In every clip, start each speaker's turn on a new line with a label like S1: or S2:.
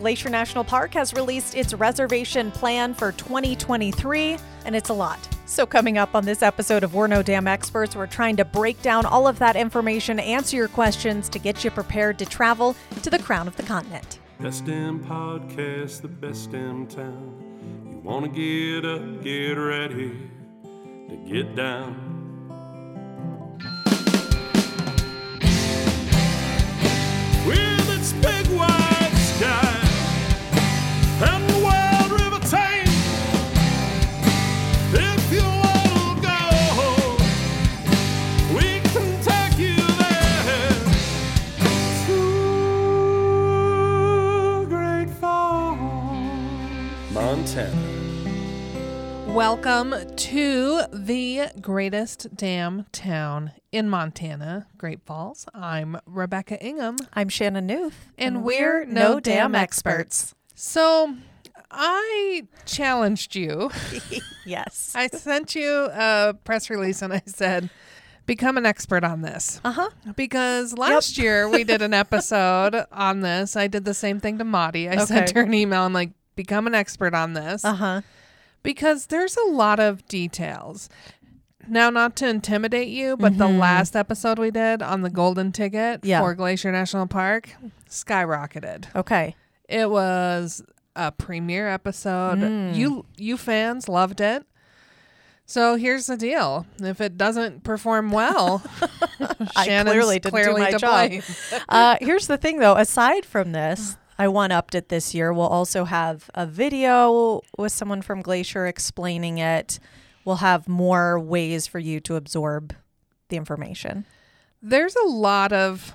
S1: Glacier National Park has released its reservation plan for 2023, and it's a lot. So, coming up on this episode of We're No Dam Experts, we're trying to break down all of that information, answer your questions to get you prepared to travel to the crown of the continent.
S2: Best damn podcast, the best damn town. You wanna get up, get ready to get down. With its big wide
S3: Welcome to the greatest damn town in Montana, Great Falls. I'm Rebecca Ingham.
S1: I'm Shannon Newth,
S3: And we're No Dam Experts. So I challenged you.
S1: Yes.
S3: I sent you a press release and I said, become an expert on this.
S1: Uh huh.
S3: Because last year we did an episode on this. I did the same thing to Maudie. I sent her an email. I'm like, become an expert on this.
S1: Uh huh.
S3: Because there's a lot of details. Now, not to intimidate you, but the last episode we did on the golden ticket
S1: Yeah.
S3: for Glacier National Park skyrocketed.
S1: Okay.
S3: It was a premiere episode. You you fans loved it. So here's the deal: if it doesn't perform well,
S1: I clearly didn't do my job.
S3: blame.
S1: uh, here's the thing, though. Aside from this, I one upped it this year. We'll also have a video with someone from Glacier explaining it. We'll have more ways for you to absorb the information.
S3: There's a lot of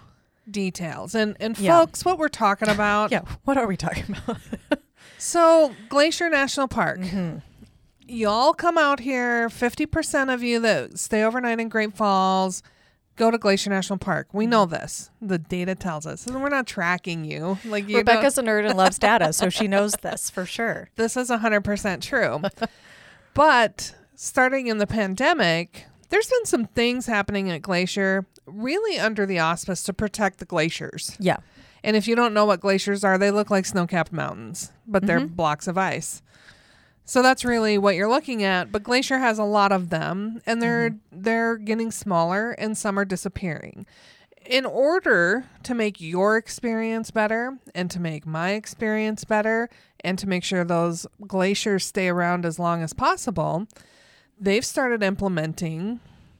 S3: details, and and
S1: Yeah.
S3: folks, what we're talking about
S1: Yeah. What are we talking about?
S3: So, Glacier National Park.
S1: Mm-hmm.
S3: Y'all come out here. 50% of you that stay overnight in Great Falls go to Glacier National Park. We know this. The data tells us. And we're not tracking you. Like you don't-
S1: Rebecca's a nerd and loves data, so she knows this for sure.
S3: this is 100% true. but starting in the pandemic, there's been some things happening at Glacier really under the auspice to protect the glaciers.
S1: Yeah.
S3: And if you don't know what glaciers are, they look like snow capped mountains, but they're mm-hmm. blocks of ice. So that's really what you're looking at. But Glacier has a lot of them, and they're mm-hmm. they're getting smaller, and some are disappearing. In order to make your experience better, and to make my experience better, and to make sure those glaciers stay around as long as possible, they've started implementing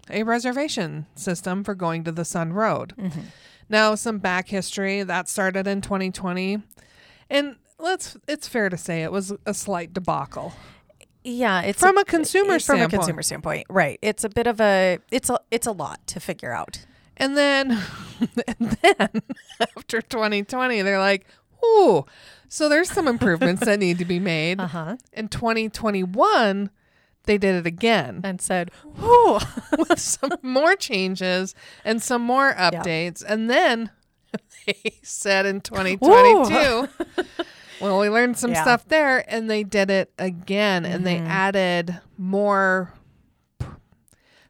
S3: a reservation system for going to the Sun Road. Mm-hmm. Now, some back history that started in 2020, and let's it's fair to say it was a slight debacle.
S1: Yeah, it's
S3: From a consumer
S1: from a
S3: standpoint.
S1: consumer standpoint, right? It's a bit of a it's a it's a lot to figure out.
S3: And then, and then after 2020, they're like, "Ooh, so there's some improvements that need to be made."
S1: Uh huh.
S3: In 2021, they did it again
S1: And said, "Whoa,
S3: with some more changes and some more updates, and then they said in 2022. Well, we learned some
S1: Yeah.
S3: stuff there, and they did it again, and they added more p-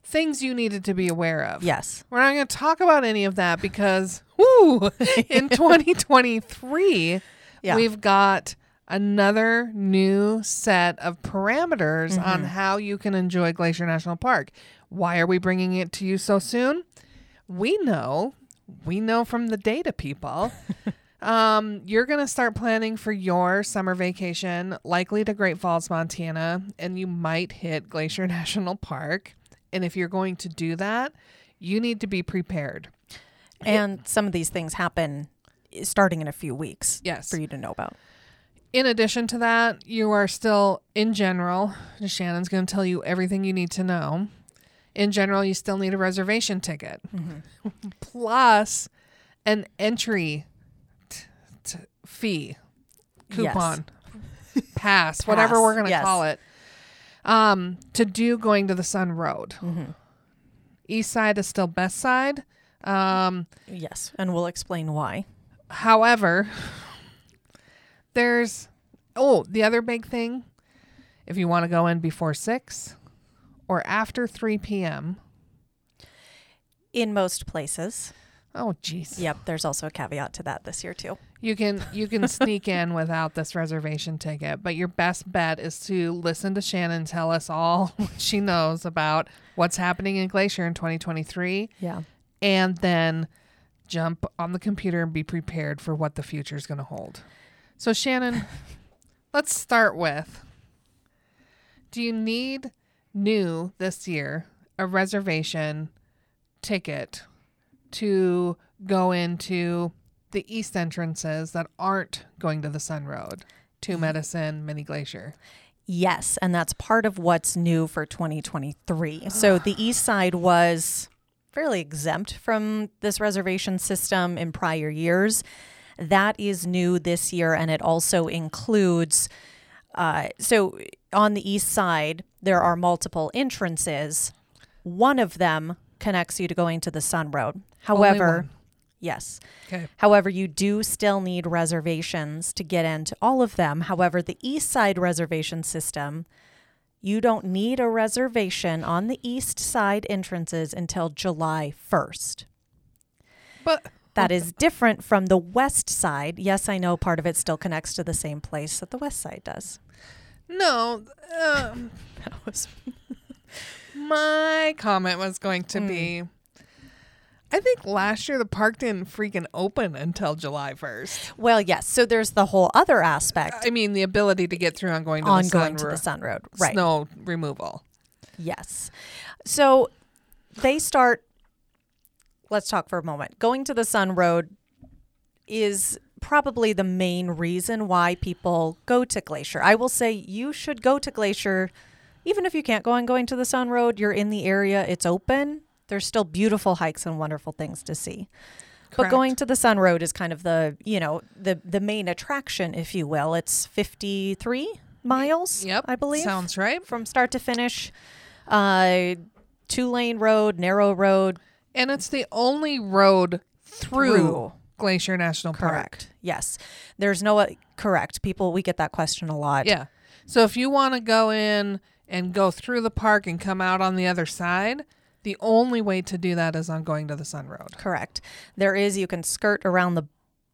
S3: things you needed to be aware of.
S1: yes,
S3: We're not going to talk about any of that because, whoo, in 2023,
S1: Yeah.
S3: we've got another new set of parameters on
S1: Mm-hmm.
S3: how you can enjoy Glacier National Park. Why are we bringing it to you so soon? We know, we know from the data people. Um, you're going to start planning for your summer vacation, likely to Great Falls, Montana, and you might hit Glacier National Park. And if you're going to do that, you need to be prepared.
S1: and some of these things happen starting in a few weeks.
S3: Yes.
S1: for you to know about.
S3: In addition to that, you are still, in general, Shannon's going to tell you everything you need to know. In general, you still need a reservation ticket, plus an entry fee, coupon, pass, whatever we're going to
S1: yes.
S3: call it, um, to do going to the Sun Road. East side is still best side. Um,
S1: Yes, and we'll explain why.
S3: However, there's oh, the other big thing if you want to go in before 6 or after 3 p.m.
S1: In most places,
S3: Oh jeez.
S1: yep. There's also a caveat to that this year too.
S3: You can you can sneak in without this reservation ticket, but your best bet is to listen to Shannon tell us all what she knows about what's happening in Glacier in 2023
S1: Yeah.
S3: and then jump on the computer and be prepared for what the future is going to hold. So Shannon, let's start with do you need new this year a reservation ticket to go into the east entrances that aren't going to the Sun Road, Two Medicine, Many Glacier?
S1: Yes, and that's part of what's new for 2023. So the east side was fairly exempt from this reservation system in prior years. That is new this year, and it also includes. Uh, so on the east side, there are multiple entrances. One of them connects you to going to the Sun Road. However. Yes.
S3: Okay.
S1: However, you do still need reservations to get into all of them. However, the East Side reservation system, you don't need a reservation on the East Side entrances until July 1st.
S3: But
S1: That is different from the West Side. Yes, I know part of it still connects to the same place that the West Side does.
S3: no, um,
S1: That was
S3: My comment was going to be I think last year the park didn't freaking open until July 1st.
S1: well, yes. So there's the whole other aspect
S3: I mean, the ability to get through on going to
S1: on
S3: the sun,
S1: going to
S3: ro-
S1: the Sun Road, right?
S3: snow removal.
S1: Yes. So they start, let's talk for a moment. Going to the Sun Road is probably the main reason why people go to Glacier. I will say you should go to Glacier even if you can't go on going to the Sun Road, you're in the area, it's open. There's still beautiful hikes and wonderful things to see. But going to the Sun Road is kind of the, you know, the the main attraction, if you will. It's 53 miles,
S3: Yep.
S1: I believe
S3: Sounds right.
S1: from start to finish. Uh, two lane road, narrow road.
S3: And it's the only road through,
S1: Through.
S3: Glacier National Park.
S1: Correct. Yes. There's no uh, correct. People, we get that question a lot.
S3: Yeah. So if you want to go in and go through the park and come out on the other side, the only way to do that is on going to the Sun Road.
S1: Correct. There is, you can skirt around the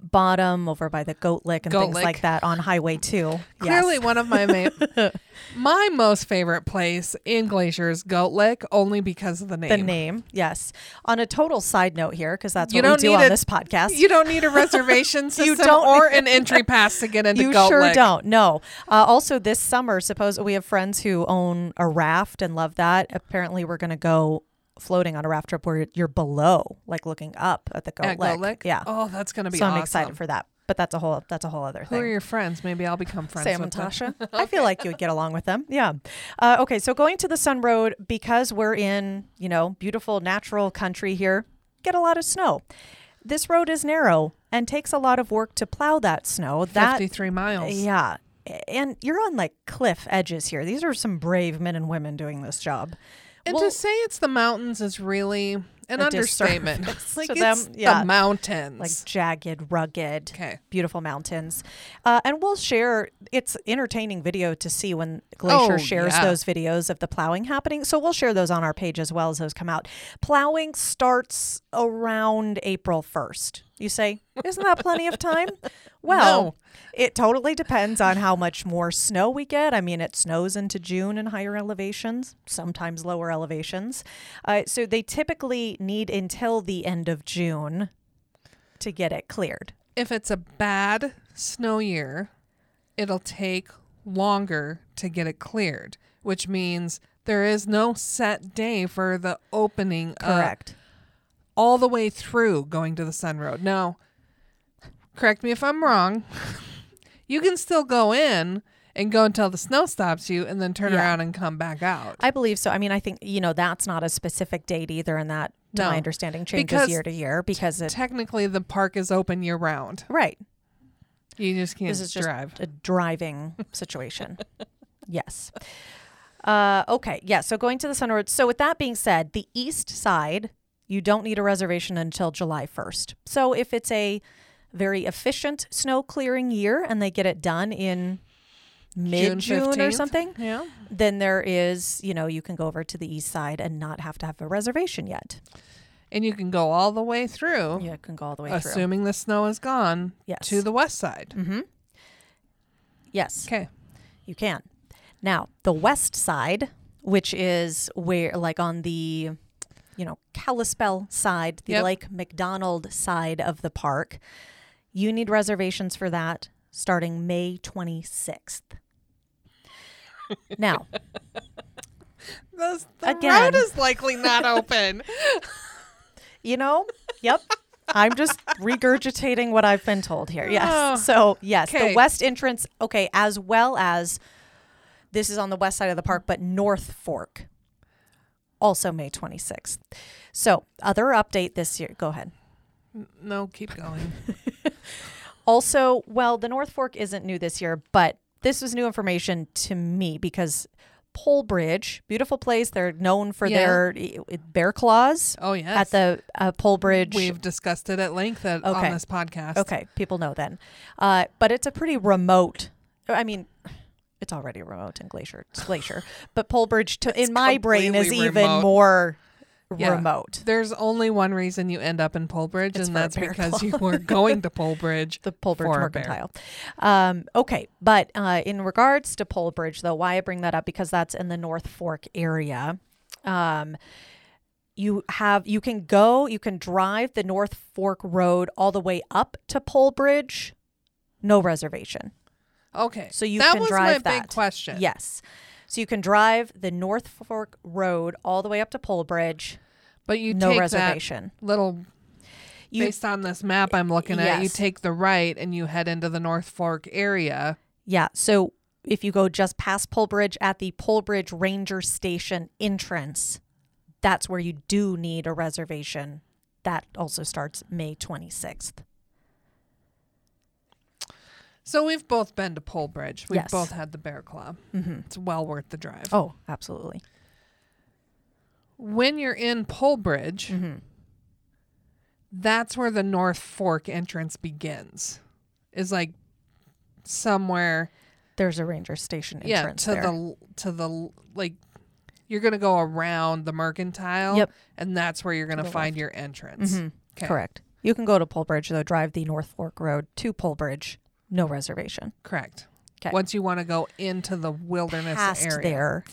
S1: bottom over by the Goat Lick and
S3: Goat
S1: things
S3: Lick.
S1: like that on Highway 2.
S3: Clearly,
S1: yes.
S3: one of my ma- my most favorite place in glaciers Goat Lick, only because of the name.
S1: The name, yes. On a total side note here, because that's
S3: You
S1: what we do
S3: need
S1: on
S3: a-
S1: this podcast.
S3: You don't need a reservation system
S1: don't-
S3: or an entry pass to get into
S1: you
S3: Goat
S1: sure
S3: Lick.
S1: don't. No. Uh, also, this summer, suppose we have friends who own a raft and love that. Apparently, we're going to go floating on a raft trip where you're below, like looking up at the Goat.
S3: Goat Lick?
S1: Yeah.
S3: Oh, that's gonna be
S1: so
S3: awesome.
S1: I'm excited for that. But that's a whole that's a whole other thing.
S3: Who are your friends? Maybe I'll become friends
S1: Sam
S3: with
S1: and
S3: them.
S1: Tasha. I feel like you would get along with them. Yeah. Uh, okay, so going to the Sun Road because we're in you know beautiful natural country here, get a lot of snow. This road is narrow and takes a lot of work to plow that snow. That
S3: 53 miles.
S1: yeah. And you're on like cliff edges here. These are some brave men and women doing this job.
S3: And
S1: Well-
S3: to say it's the mountains is really an understatement. like
S1: to
S3: it's
S1: them, yeah.
S3: the mountains.
S1: Like jagged, rugged,
S3: okay.
S1: beautiful mountains. Uh, and we'll share, it's entertaining video to see when Glacier
S3: Oh,
S1: shares
S3: yeah.
S1: those videos of the plowing happening. So we'll share those on our page as well as those come out. Plowing starts around April 1st. You say, isn't that plenty of time? Well,
S3: No.
S1: it totally depends on how much more snow we get. I mean, it snows into June in higher elevations, sometimes lower elevations. Uh, so they typically need until the end of June to get it cleared.
S3: If it's a bad snow year, it'll take longer to get it cleared, which means there is no set day for the opening
S1: Correct.
S3: All the way through going to the Sun Road. Now, correct me if I'm wrong. You can still go in and go until the snow stops you and then turn
S1: Yeah.
S3: around and come back out.
S1: I believe so. I mean, I think, you know, that's not a specific date either, and that, to
S3: No.
S1: my understanding, changes
S3: Because
S1: year to year because it.
S3: Technically, the park is open year round.
S1: Right.
S3: You just can't
S1: This is just
S3: drive.
S1: a driving situation. yes. Uh, okay. Yeah. So going to the Sun Road. So with that being said, the east side, you don't need a reservation until July 1st. So if it's a very efficient snow clearing year and they get it done in mid June or something,
S3: Yeah.
S1: then there is, you know, you can go over to the east side and not have to have a reservation yet.
S3: and you can go all the way through,
S1: Yeah, it can go all the way through.
S3: assuming the snow is gone,
S1: Yes.
S3: to the west side.
S1: Mm-hmm. Yes.
S3: Okay.
S1: You can. Now, the west side, which is where, like on the, you know, Kalispell side, the
S3: Yep.
S1: Lake McDonald side of the park, you need reservations for that starting May 26th. now,
S3: The, the
S1: Again.
S3: road is likely not open.
S1: you know, yep. I'm just regurgitating what I've been told here. Yes.
S3: Oh,
S1: so, yes, the west entrance, okay, as well as this is on the west side of the park, but North Fork, also May 26th. So, other update this year. Go ahead.
S3: no, keep going.
S1: Also, well, the North Fork isn't new this year, but this was new information to me because Polebridge, beautiful place. They're known for
S3: Yeah.
S1: their bear claws
S3: Oh yes.
S1: at the uh, Polebridge.
S3: We've discussed it at length at,
S1: Okay.
S3: on this podcast.
S1: Okay, people know then. Uh, but it's a pretty remote. I mean, it's already remote in Glacier. Glacier, but Polebridge, to, in my brain, is
S3: completely
S1: even more
S3: Yeah.
S1: remote.
S3: There's only one reason you end up in Polebridge,
S1: It's
S3: and that's because you were going to Polebridge.
S1: The Polebridge
S3: For a bear.
S1: Mercantile. Um, okay, but uh, in regards to Polebridge, though, why I bring that up because that's in the North Fork area. Um, you have you can go, you can drive the North Fork Road all the way up to Polebridge, no reservation.
S3: Okay.
S1: So you
S3: that
S1: can
S3: was
S1: drive
S3: my
S1: that.
S3: big question.
S1: Yes. So you can drive the North Fork Road all the way up to Polebridge.
S3: But you
S1: no
S3: take
S1: reservation.
S3: that little
S1: You
S3: based on this map I'm looking at, you take the right and you head into the North Fork area.
S1: yeah. So if you go just past Polebridge at the Polebridge Ranger Station entrance, that's where you do need a reservation. That also starts May 26th.
S3: So we've both been to Polebridge. We've
S1: Yes.
S3: both had the Bear Claw.
S1: Mm-hmm.
S3: It's well worth the drive.
S1: Oh, absolutely.
S3: When you're in Polebridge,
S1: Mm-hmm.
S3: that's where the North Fork entrance begins. Is like somewhere
S1: There's a Ranger Station
S3: yeah
S1: entrance
S3: to
S1: there.
S3: the to the like you're gonna go around the mercantile
S1: Yep.
S3: and that's where you're gonna find your entrance
S1: Mhm.
S3: 'Kay.
S1: Correct. You can go to Polebridge, though, drive the North Fork Road to Polebridge, no reservation.
S3: correct
S1: 'Kay.
S3: once you want to go into the wilderness
S1: past
S3: area
S1: there,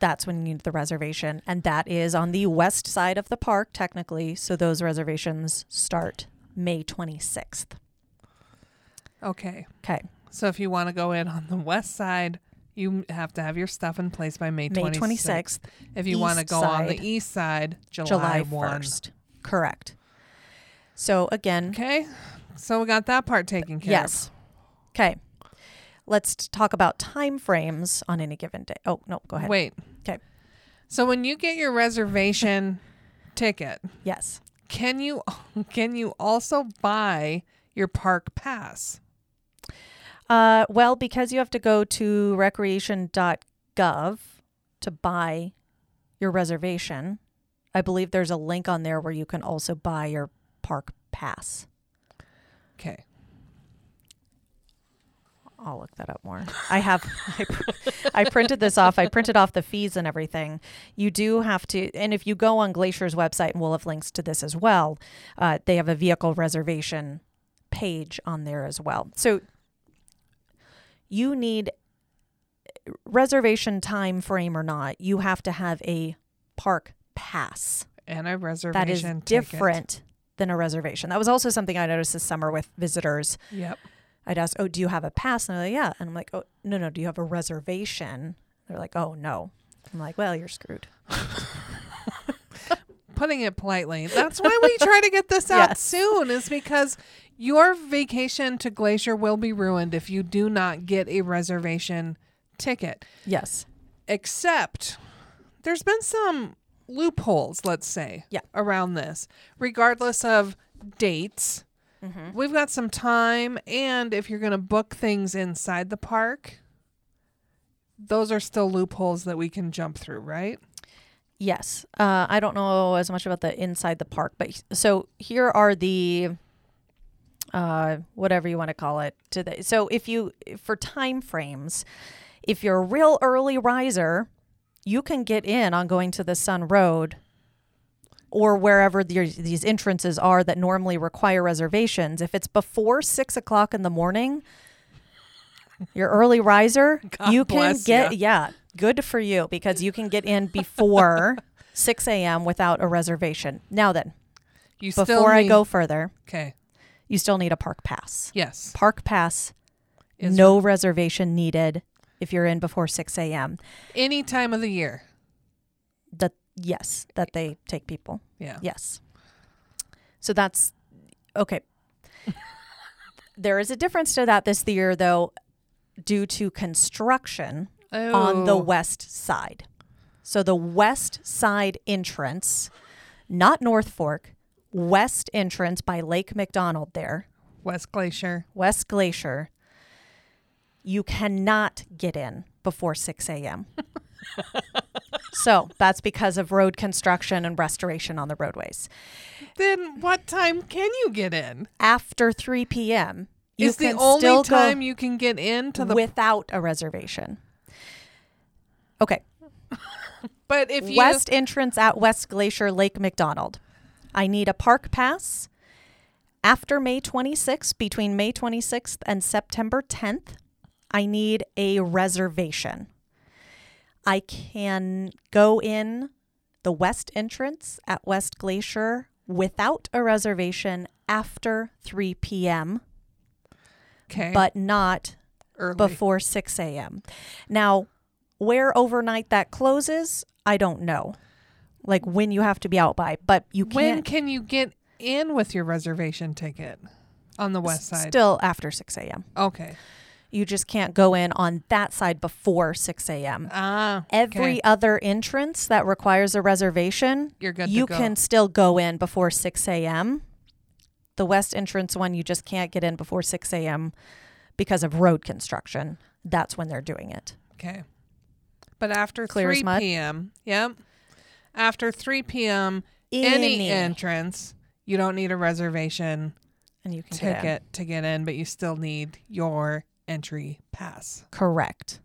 S1: that's when you need the reservation. And that is on the west side of the park, technically. So those reservations start May 26th.
S3: okay
S1: Okay.
S3: so if you want to go in on the west side you have to have your stuff in place by May 26th.
S1: May 26th,
S3: If you want to go on the east side, July,
S1: July 1st. Correct. So again,
S3: Okay. So we got that part taken care
S1: yes. Okay. Let's talk about time frames on any given day. Oh, no, go ahead.
S3: Wait.
S1: Okay.
S3: So when you get your reservation ticket,
S1: Yes.
S3: can you can you also buy your park pass?
S1: Uh, well, because you have to go to recreation.gov to buy your reservation, I believe there's a link on there where you can also buy your park pass.
S3: Okay.
S1: I'll look that up more. I have, I, pr- I printed this off. I printed off the fees and everything. You do have to, and if you go on Glacier's website, and we'll have links to this as well, uh, they have a vehicle reservation page on there as well. So you need reservation time frame or not, you have to have a park pass.
S3: And a reservation
S1: That is
S3: ticket.
S1: different than a reservation. That was also something I noticed this summer with visitors.
S3: Yep.
S1: I'd ask, "Oh, do you have a pass?" And they're like, "Yeah." And I'm like, "Oh, no, no. Do you have a reservation?" They're like, "Oh, no." I'm like, "Well, you're screwed."
S3: Putting it politely. That's why we try to get this out
S1: Yes.
S3: soon is because your vacation to Glacier will be ruined if you do not get a reservation ticket.
S1: Yes.
S3: except there's been some loopholes, let's say,
S1: Yeah.
S3: around this, regardless of dates.
S1: Mm-hmm.
S3: We've got some time, and if you're going to book things inside the park, those are still loopholes that we can jump through, right?
S1: Yes. Uh, I don't know as much about the inside the park, but so here are the uh, whatever you want to call it. To the so if you for time frames, if you're a real early riser, you can get in on going to the Sun Road or wherever the, these entrances are that normally require reservations, if it's before six o'clock in the morning, your early riser,
S3: God
S1: you can get
S3: ya.
S1: yeah, good for you because you can get in before six a.m. without a reservation. Now then,
S3: You
S1: before I go further,
S3: Okay.
S1: you still need a park pass.
S3: Yes.
S1: Park pass,
S3: Is
S1: no reservation needed if you're in before six a.m.
S3: Any time of the year.
S1: That yes, that they take people.
S3: Yeah.
S1: Yes. So that's okay. there is a difference to that this year, though, due to construction on the
S3: Oh.
S1: west side. So the west side entrance, not North Fork, west entrance by Lake McDonald there,
S3: West Glacier.
S1: West Glacier, you cannot get in before 6 a.m. so that's because of road construction and restoration on the roadways.
S3: Then what time can you get in?
S1: After 3 p.m.,
S3: Is the only time you can get into the
S1: without a reservation. Okay,
S3: But if you
S1: west entrance at West Glacier Lake McDonald. I need a park pass after May 26th, between May 26th and September 10th. I need a reservation. I can go in the west entrance at West Glacier without a reservation after 3 p.m.,
S3: okay,
S1: but not
S3: early.
S1: before 6 a.m. Now, where overnight that closes, I don't know. Like when you have to be out by, but you
S3: when
S1: can't
S3: can you get in with your reservation ticket on the west side?
S1: still after 6 a.m.
S3: okay.
S1: You just can't go in on that side before 6 a.m.
S3: Ah,
S1: Every
S3: okay.
S1: other entrance that requires a reservation,
S3: You're good to
S1: you can still go in before 6 a.m. The west entrance one, you just can't get in before 6 a.m. because of road construction. That's when they're doing it.
S3: Okay. But after
S1: Clear
S3: 3
S1: mud?
S3: p.m., yep. After 3 p.m., any,
S1: Any.
S3: entrance, you don't need a reservation
S1: And you can get
S3: ticket to get in, but you still need your entry pass.
S1: Correct.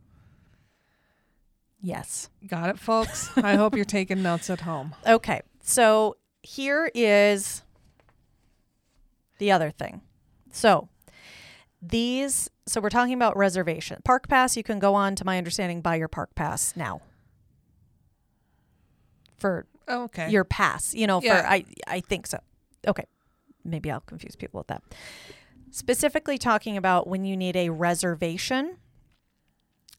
S1: Yes.
S3: Got it, folks? I hope you're taking notes at home.
S1: Okay. So here is the other thing. So these, so we're talking about reservation. Park pass, you can go on, to my understanding, buy your park pass now for
S3: Okay.
S1: your pass. You know,
S3: Yeah.
S1: for I I think so. Okay. Maybe I'll confuse people with that. Specifically talking about when you need a reservation,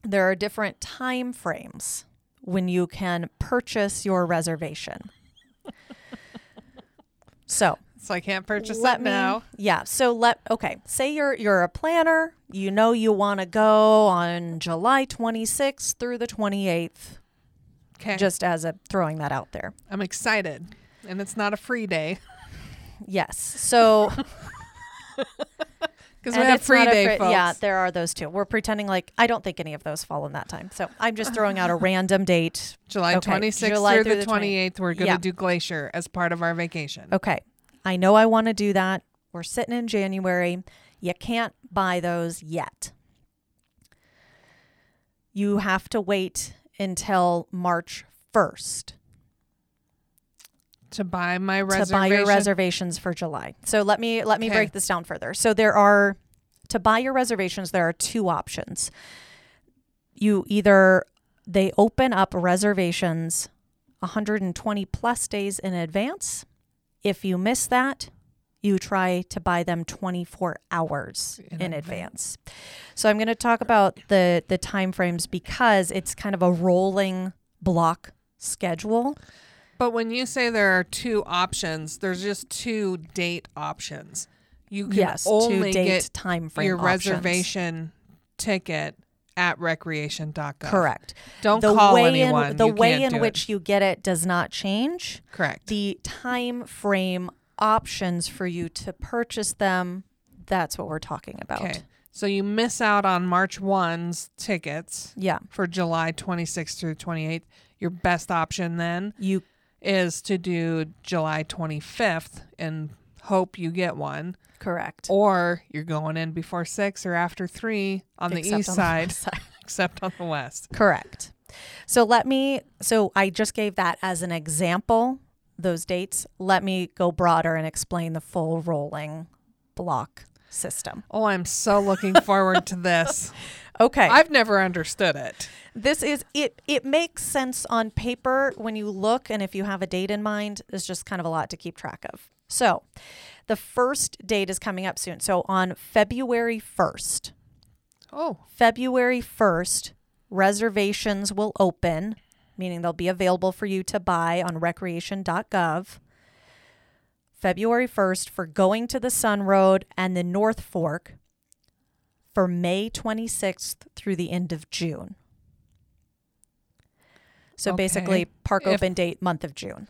S1: there are different time frames when you can purchase your reservation. so,
S3: so I can't purchase
S1: let
S3: it
S1: me
S3: now.
S1: yeah so let okay say you're you're a planner you know you want to go on july 26th through the 28th
S3: Okay.
S1: just as a throwing that out there
S3: I'm excited. And it's not a free day
S1: yes so
S3: because we have free day, folks.
S1: Yeah, there are those two. We're pretending like I don't think any of those fall in that time. So I'm just throwing out a random date.
S3: July
S1: Okay,
S3: 26th
S1: July
S3: through,
S1: through
S3: the
S1: the 20
S3: 28th, we're going to
S1: Yeah.
S3: do Glacier as part of our vacation.
S1: Okay. I know I want to do that. We're sitting in January. You can't buy those yet. You have to wait until March 1st
S3: To buy my
S1: to buy your reservations for July. So let me let me
S3: Okay.
S1: break this down further. So there are to buy your reservations there are two options. You either they open up reservations 120 plus days in advance. If you miss that, you try to buy them 24 hours
S3: In
S1: in,
S3: advance.
S1: advance. So I'm going to talk about the the time frames because it's kind of a rolling block schedule.
S3: But when you say there are two options, there's just two date options. You can
S1: yes,
S3: only
S1: date
S3: get
S1: time frame
S3: your
S1: options.
S3: reservation ticket at recreation.gov.
S1: Correct.
S3: Don't
S1: the
S3: call
S1: way
S3: anyone.
S1: in the
S3: You
S1: way in
S3: do it.
S1: which you get it does not change.
S3: Correct.
S1: The time frame options for you to purchase them, that's what we're talking about.
S3: Okay. So you miss out on March 1's tickets
S1: Yeah.
S3: for July 26th through 28th. Your best option then
S1: You
S3: is to do July 25th and hope you get one.
S1: correct.
S3: Or you're going in before 6 or after 3 on the
S1: Except
S3: east
S1: on
S3: side,
S1: west side.
S3: except on the west.
S1: Correct. So let me so I just gave that as an example those dates, let me go broader and explain the full rolling block system.
S3: Oh, I'm so looking forward to this.
S1: Okay.
S3: I've never understood it.
S1: this is it it makes sense on paper when you look and if you have a date in mind, it's just kind of a lot to keep track of. So, the first date is coming up soon. So on February 1st,
S3: Oh,
S1: February 1st, reservations will open, meaning they'll be available for you to buy on recreation.gov. February 1st for going to the Sun Road and the North Fork for May 26th through the end of June. So
S3: Okay.
S1: basically, park
S3: If-
S1: open date month of June.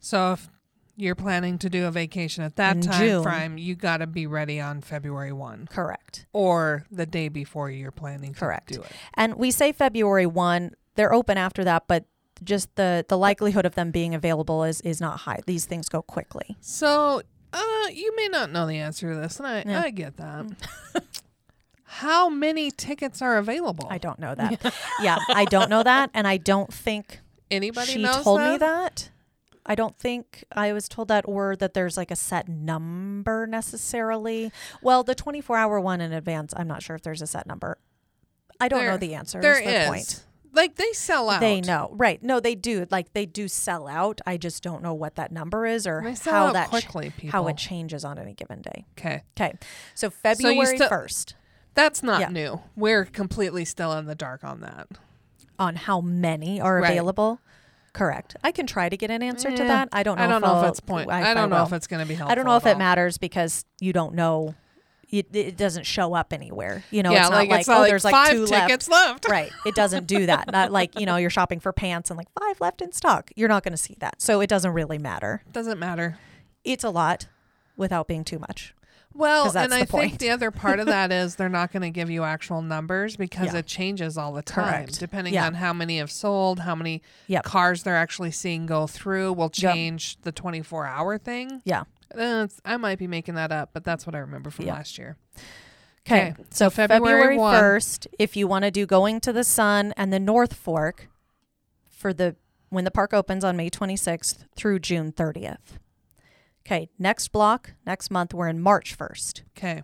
S3: so if you're planning to do a vacation at that
S1: In
S3: time
S1: June.
S3: frame, you got to be ready on February 1
S1: Correct.
S3: or the day before you're planning to
S1: Correct.
S3: do it.
S1: And we say February 1, they're open after that, but just the the likelihood of them being available is is not high. These things go quickly.
S3: So, uh, you may not know the answer to this, and I,
S1: Yeah.
S3: I get that. How many tickets are available?
S1: I don't know that. yeah, I don't know that, and I don't think
S3: Anybody
S1: she told
S3: that?
S1: me that. I don't think I was told that, or that there's like a set number necessarily. Well, the 24 hour one in advance, I'm not sure if there's a set number. I don't know the answer.
S3: There
S1: is the
S3: is.
S1: point.
S3: Like they sell out.
S1: They know, right? No, they do. Like they do sell out. I just don't know what that number is or how that
S3: quickly, people.
S1: how it changes on any given day.
S3: Okay,
S1: Okay, so February
S3: still-
S1: first
S3: that's not
S1: Yeah.
S3: new. We're completely still in the dark on that.
S1: on how many are
S3: Right.
S1: available. Correct. I can try to get an answer to
S3: Eh,
S1: that. I don't know.
S3: I don't
S1: if
S3: know
S1: I'll-
S3: if it's point.
S1: I,
S3: I, don't know if it's going to be helpful.
S1: I don't know if it
S3: all.
S1: matters because you don't know. It, it doesn't show up anywhere. You know,
S3: yeah,
S1: it's not
S3: like,
S1: like,
S3: it's not
S1: oh,
S3: like
S1: there's like two left.
S3: tickets left.
S1: Right. It doesn't do that. Not like, you know, you're shopping for pants and like five left in stock. You're not going to see that. So it doesn't really matter.
S3: Doesn't matter.
S1: It's a lot without being too much.
S3: Well, and I think the other part of that is they're not going to give you actual numbers because
S1: Yeah.
S3: it changes all the time,
S1: Correct.
S3: depending
S1: Yeah.
S3: on how many have sold, how many
S1: Yep.
S3: cars they're actually seeing go through. Will
S1: Yep.
S3: change the 24 hour thing.
S1: Yeah.
S3: Uh, I might be making that up, but that's what I remember from
S1: Yeah.
S3: last year.
S1: Okay. So,
S3: so February
S1: February 1st, if you want to do going to the sun and the North Fork for the when the park opens on May 26th through June 30th. Okay, next block, next month we're in March 1st.
S3: Okay.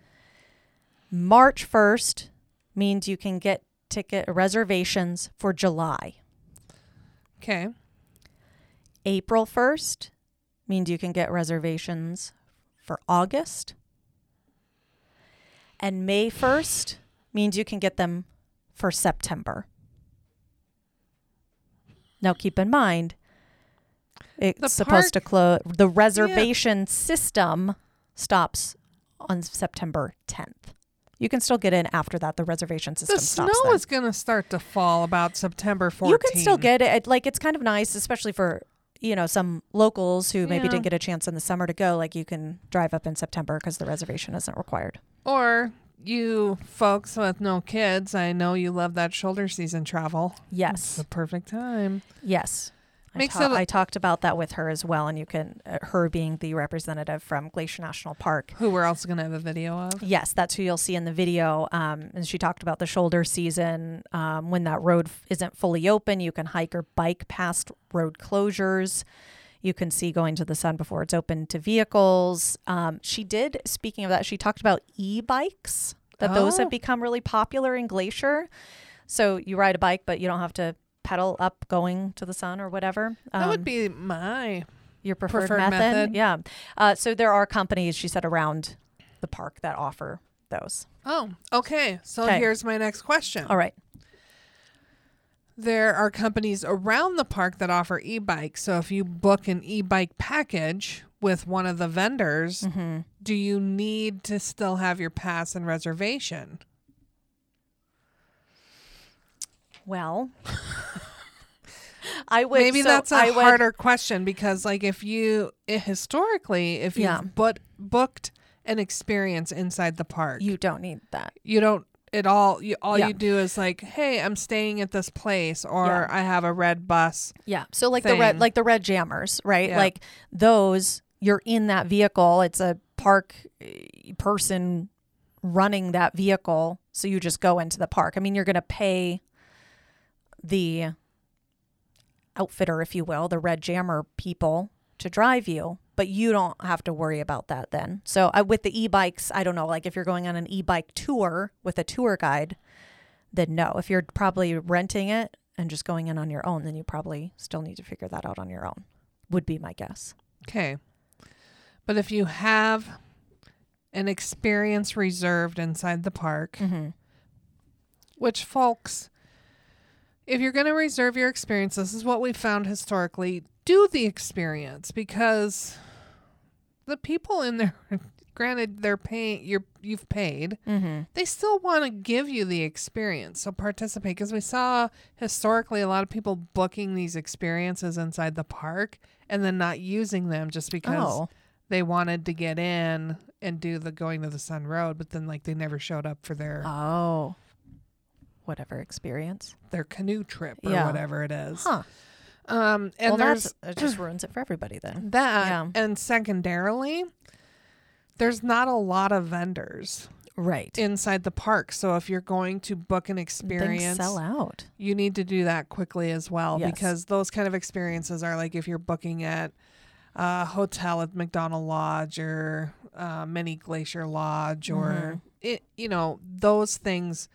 S1: March 1st means you can get ticket reservations for July.
S3: Okay.
S1: April 1st means you can get reservations for August. And May 1st means you can get them for September. Now keep in mind, it's
S3: The
S1: supposed to close, the reservation system stops on September 10th. You can still get in after that. The reservation system
S3: The
S1: stops.
S3: snow
S1: then.
S3: is going to start to fall about September 14th.
S1: You can still get it. Like it's kind of nice, especially for you know some locals who maybe
S3: Yeah.
S1: didn't get a chance in the summer to go. Like you can drive up in September because the reservation isn't required.
S3: Or you folks with no kids, I know you love that shoulder season travel. It's
S1: Yes,
S3: the perfect time.
S1: yes. I, ta- I talked about that with her as well, and you can uh, her being the representative from Glacier National Park.
S3: Who we're also going to have a video of.
S1: Yes, that's who you'll see in the video. Um, and she talked about the shoulder season. Um, when that road f- isn't fully open, you can hike or bike past road closures. You can see going to the sun before it's open to vehicles. Um, she did, speaking of that, she talked about e bikes, that those
S3: Oh.
S1: have become really popular in Glacier. So you ride a bike, but you don't have to pedal up going to the sun or whatever.
S3: That
S1: Um,
S3: would be my.
S1: your preferred,
S3: preferred
S1: method.
S3: method.
S1: Yeah. Uh, so there are companies, she said, around the park that offer those.
S3: Oh, okay. So here's my next question.
S1: All right.
S3: There are companies around the park that offer e bikes. So if you book an e bike package with one of the vendors,
S1: Mm-hmm.
S3: do you need to still have your pass and reservation?
S1: Well, I would.
S3: Maybe
S1: so
S3: that's a
S1: I would-
S3: harder question because, like, if you historically, if you've
S1: Yeah.
S3: but booked an experience inside the park,
S1: You don't need that.
S3: you don't at all. You all
S1: Yeah.
S3: you do is like, hey, I'm staying at this place, or
S1: Yeah.
S3: I have a red bus.
S1: Yeah. So like the red, like the red jammers, right? Like those, you're in that vehicle. It's a park eh, person running that vehicle, so you just go into the park. I mean, you're going to pay the outfitter, if you will, the red jammer people to drive you, but you don't have to worry about that then. So uh, with the e-bikes, I don't know, like if you're going on an e-bike tour with a tour guide, then no. If you're probably renting it and just going in on your own, then you probably still need to figure that out on your own. Would be my guess.
S3: Okay. But if you have an experience reserved inside the park,
S1: Mm-hmm.
S3: which folks, if you're going to reserve your experience, this is what we found historically. Do the experience because the people in there, granted, they're paying. You're you've paid.
S1: Mm-hmm.
S3: They still want to give you the experience, so participate. Because we saw historically a lot of people booking these experiences inside the park and then not using them just because
S1: Oh,
S3: they wanted to get in and do the going to the Sun Road, but then like they never showed up for their
S1: oh, whatever experience.
S3: their canoe trip or
S1: Yeah.
S3: whatever it is.
S1: Huh.
S3: Um, and
S1: well,
S3: there's
S1: it just ruins it for everybody then.
S3: that,
S1: yeah.
S3: and secondarily, there's not a lot of vendors
S1: Right.
S3: inside the park. So if you're going to book an
S1: Things
S3: experience,
S1: sell out.
S3: you need to do that quickly as well
S1: Yes.
S3: because those kind of experiences are like if you're booking at a hotel at McDonald Lodge or uh, Many Glacier Lodge or
S1: Mm-hmm.
S3: it, you know those things.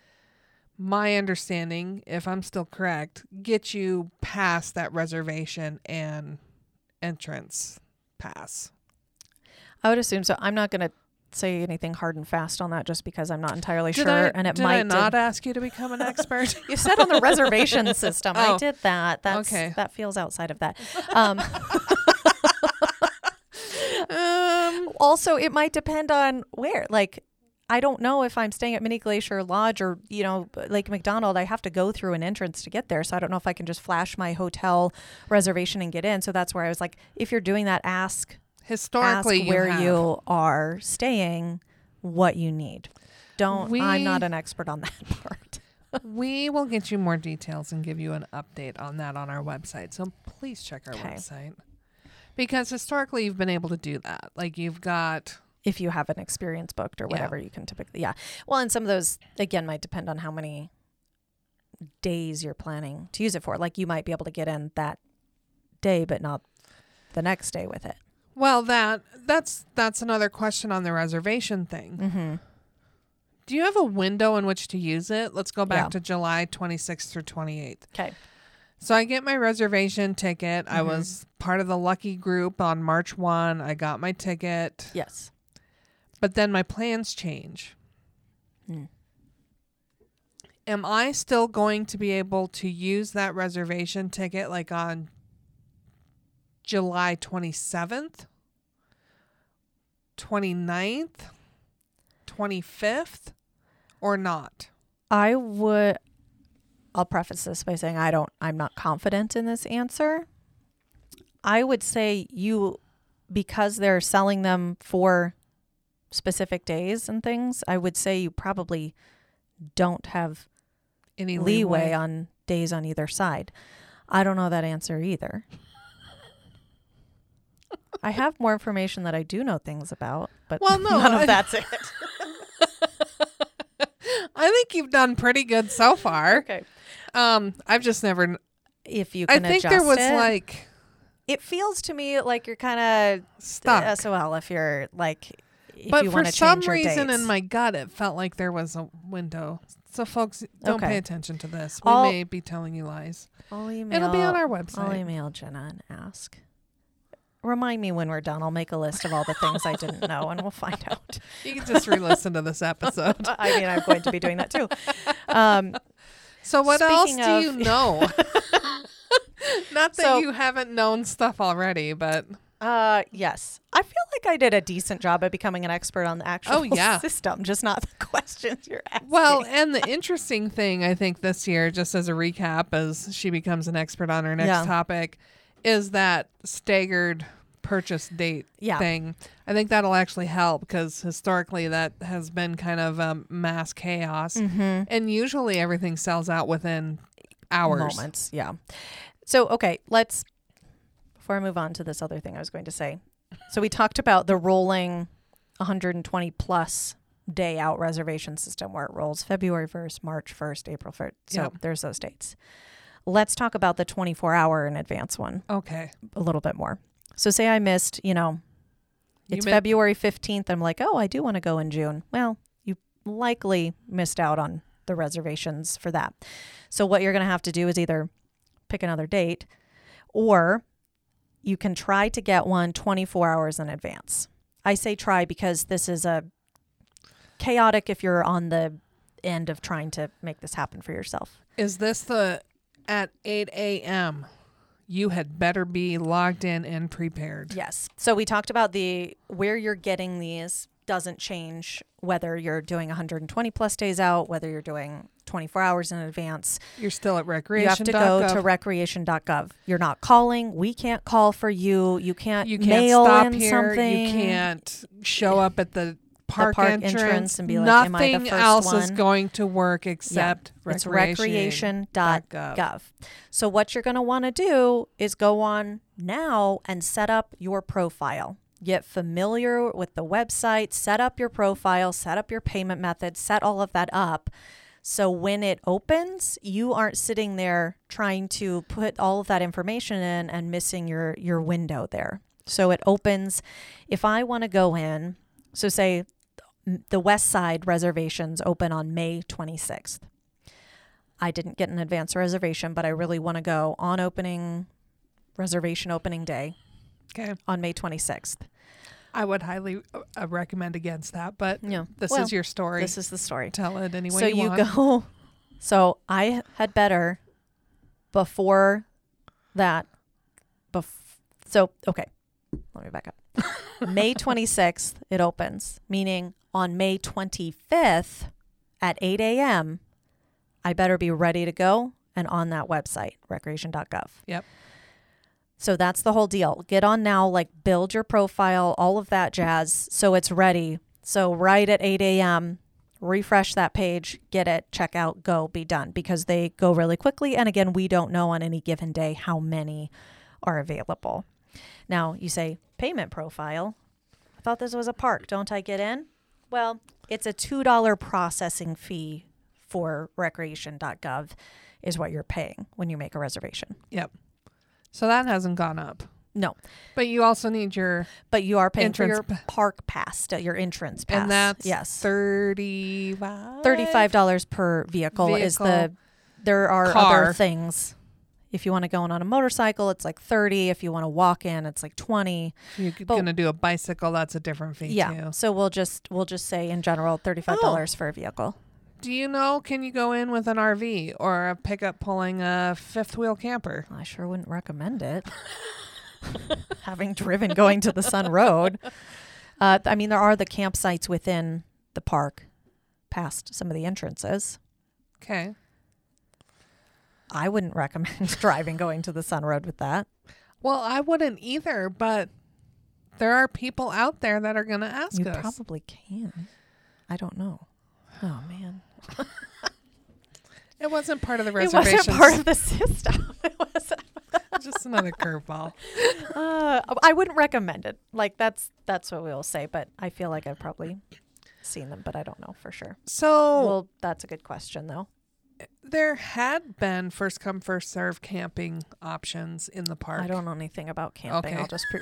S3: My understanding, if I'm still correct, get you past that reservation and entrance pass.
S1: I would assume so. I'm not going to say anything hard and fast on that just because I'm not entirely
S3: Did
S1: sure,
S3: I,
S1: and it
S3: did
S1: might
S3: I not
S1: did-
S3: ask you to become an expert?
S1: You said on the reservation system. I
S3: Oh.
S1: did that. That's
S3: Okay.
S1: that feels outside of that. Um,
S3: um,
S1: also, it might depend on where. Like, I don't know if I'm staying at Many Glacier Lodge or you know Lake McDonald. I have to go through an entrance to get there, so I don't know if I can just flash my hotel reservation and get in. So that's where I was like, if you're doing that, ask
S3: historically,
S1: ask
S3: you
S1: where
S3: have.
S1: you are staying, what you need. Don't.
S3: We-
S1: I'm not an expert on that part.
S3: We will get you more details and give you an update on that on our website. So please check our
S1: Okay.
S3: website. Because historically you've been able to do that. Like you've got
S1: if you have an experience booked or
S3: Yeah.
S1: whatever you can typically yeah well and some of those again might depend on how many days you're planning to use it for like you might be able to get in that day but not the next day with it
S3: well that that's that's another question on the reservation thing.
S1: mm-hmm.
S3: Do you have a window in which to use it? Let's go back
S1: Yeah.
S3: to July 26th through 28th.
S1: okay
S3: So I get my reservation ticket. I
S1: Mhm.
S3: was part of the lucky group on March 1. I got my ticket,
S1: yes
S3: but then my plans change.
S1: Hmm.
S3: Am I still going to be able to use that reservation ticket like on July 27th, 29th, 25th, or not?
S1: i would i'll preface this by saying i don't i'm not confident in this answer i would say you because they're selling them for specific days and things i would say you probably don't have
S3: Any
S1: leeway
S3: leeway?
S1: on days on either side. I don't know that answer either. I have more information that I do know things about, but
S3: Well, no,
S1: none
S3: I-
S1: of that's it.
S3: I think you've done pretty good so far.
S1: okay.
S3: Um, I've just never.
S1: If you can
S3: I
S1: think
S3: there was
S1: it,
S3: like
S1: it feels to me like you're kind of stuck. SOL if you're like
S3: but for some reason
S1: dates.
S3: in my gut, it felt like there was a window. So, folks, don't
S1: Okay.
S3: pay attention to this. We
S1: I'll-
S3: may be telling you lies.
S1: I'll email,
S3: It'll be on our website.
S1: I'll email Jenna and ask. Remind me when we're done. I'll make a list of all the things I didn't know, and we'll find out.
S3: You can just re-listen to this episode.
S1: I mean, I'm going to be doing that too. Um,
S3: So, what else do
S1: of-
S3: you know? Not that
S1: So-
S3: you haven't known stuff already, but
S1: Uh, yes. I feel I did a decent job at becoming an expert on the actual
S3: Oh, yeah.
S1: system, just not the questions you're asking.
S3: Well, and the interesting thing I think this year, just as a recap, as she becomes an expert on her next
S1: Yeah.
S3: topic, is that staggered purchase date
S1: Yeah.
S3: thing. I think that'll actually help because historically that has been kind of um, mass chaos,
S1: mm-hmm.
S3: and usually everything sells out within hours.
S1: moments. Yeah. So, okay, let's, before I move on to this other thing I was going to say. So, we talked about the rolling 120 plus day out reservation system where it rolls February 1st, March 1st, April 1st. So,
S3: Yep.
S1: there's those dates. Let's talk about the 24 hour in advance one
S3: Okay.
S1: a little bit more. So say I missed, you know, it's
S3: mi-
S1: February 15th. I'm like, oh, I do want to go in June. Well, you likely missed out on the reservations for that. So what you're going to have to do is either pick another date or you can try to get one 24 hours in advance. I say try because this is a chaotic if you're on the end of trying to make this happen for yourself.
S3: Is this the at 8 a.m.? You had better be logged in and prepared.
S1: Yes. So we talked about the where you're getting these doesn't change whether you're doing 120 plus days out, whether you're doing 24 hours in advance.
S3: You're still at recreation.
S1: You have to go to recreation.gov. You're not calling. We can't call for you. You can't,
S3: You can't
S1: mail
S3: stop
S1: in
S3: here.
S1: something.
S3: You can't show up at the park,
S1: park
S3: entrance.
S1: entrance and be like, "Am I the
S3: Nothing else is going to work except
S1: It's
S3: recreation.
S1: recreation.gov. So what you're going to want to do is go on now and set up your profile. Get familiar with the website, set up your profile, set up your payment method, set all of that up. So when it opens, you aren't sitting there trying to put all of that information in and missing your your window there. So it opens if I want to go in, so say the west side reservations open on May 26th. I didn't get an advance reservation, but I really want to go on opening reservation opening day
S3: Okay.
S1: on May 26th.
S3: I would highly uh, recommend against that, but
S1: Yeah.
S3: this
S1: Well,
S3: is your story.
S1: This is the story.
S3: Tell it anyway.
S1: so
S3: you,
S1: you go So I had better before that bef- so okay. Let me back up. May 26th it opens, meaning on May 25th at 8 a.m. I better be ready to go and on that website, recreation.gov.
S3: Yep.
S1: So that's the whole deal. Get on now, like build your profile, all of that jazz, so it's ready. So right at 8 a.m., refresh that page, get it, check out, go, be done because they go really quickly. And again, we don't know on any given day how many are available. Now you say payment profile. I thought this was a park. Don't I get in? Well, it's a $2 processing fee for recreation.gov is what you're paying when you make a reservation.
S3: Yep. So that hasn't gone up.
S1: No,
S3: But you also need your
S1: but you are paying for
S3: Entrance
S1: your park pass, uh, your entrance pass.
S3: and that's
S1: yes,
S3: thirty-five.
S1: thirty-five dollars per vehicle, is the.
S3: Vehicle.
S1: There are
S3: Car.
S1: other things. If you want to go in on a motorcycle, it's like thirty. If you want to walk in, it's like twenty.
S3: You're
S1: But-
S3: gonna do a bicycle. That's a different fee
S1: yeah.
S3: too.
S1: So we'll just we'll just say in general thirty-five dollars
S3: Oh.
S1: for a vehicle.
S3: Do you know? Can you go in with an RV or a pickup pulling a fifth wheel camper?
S1: I sure wouldn't recommend it. Having driven going to the Sun Road, uh, I mean there are the campsites within the park, past some of the entrances.
S3: Okay.
S1: I wouldn't recommend driving going to the Sun Road with that.
S3: Well, I wouldn't either, but there are people out there that are gonna ask
S1: You
S3: us.
S1: probably can. I don't know. Oh man,
S3: it wasn't part of the
S1: reservation.
S3: it
S1: wasn't part of the system. it wasn't.
S3: just another curveball.
S1: Uh, I wouldn't recommend it. Like that's that's what we'll say. But I feel like I've probably seen them, but I don't know for sure.
S3: So
S1: Well, that's a good question though.
S3: there had been first come first serve camping options in the park.
S1: I don't know anything about camping.
S3: Okay.
S1: I'll just pre.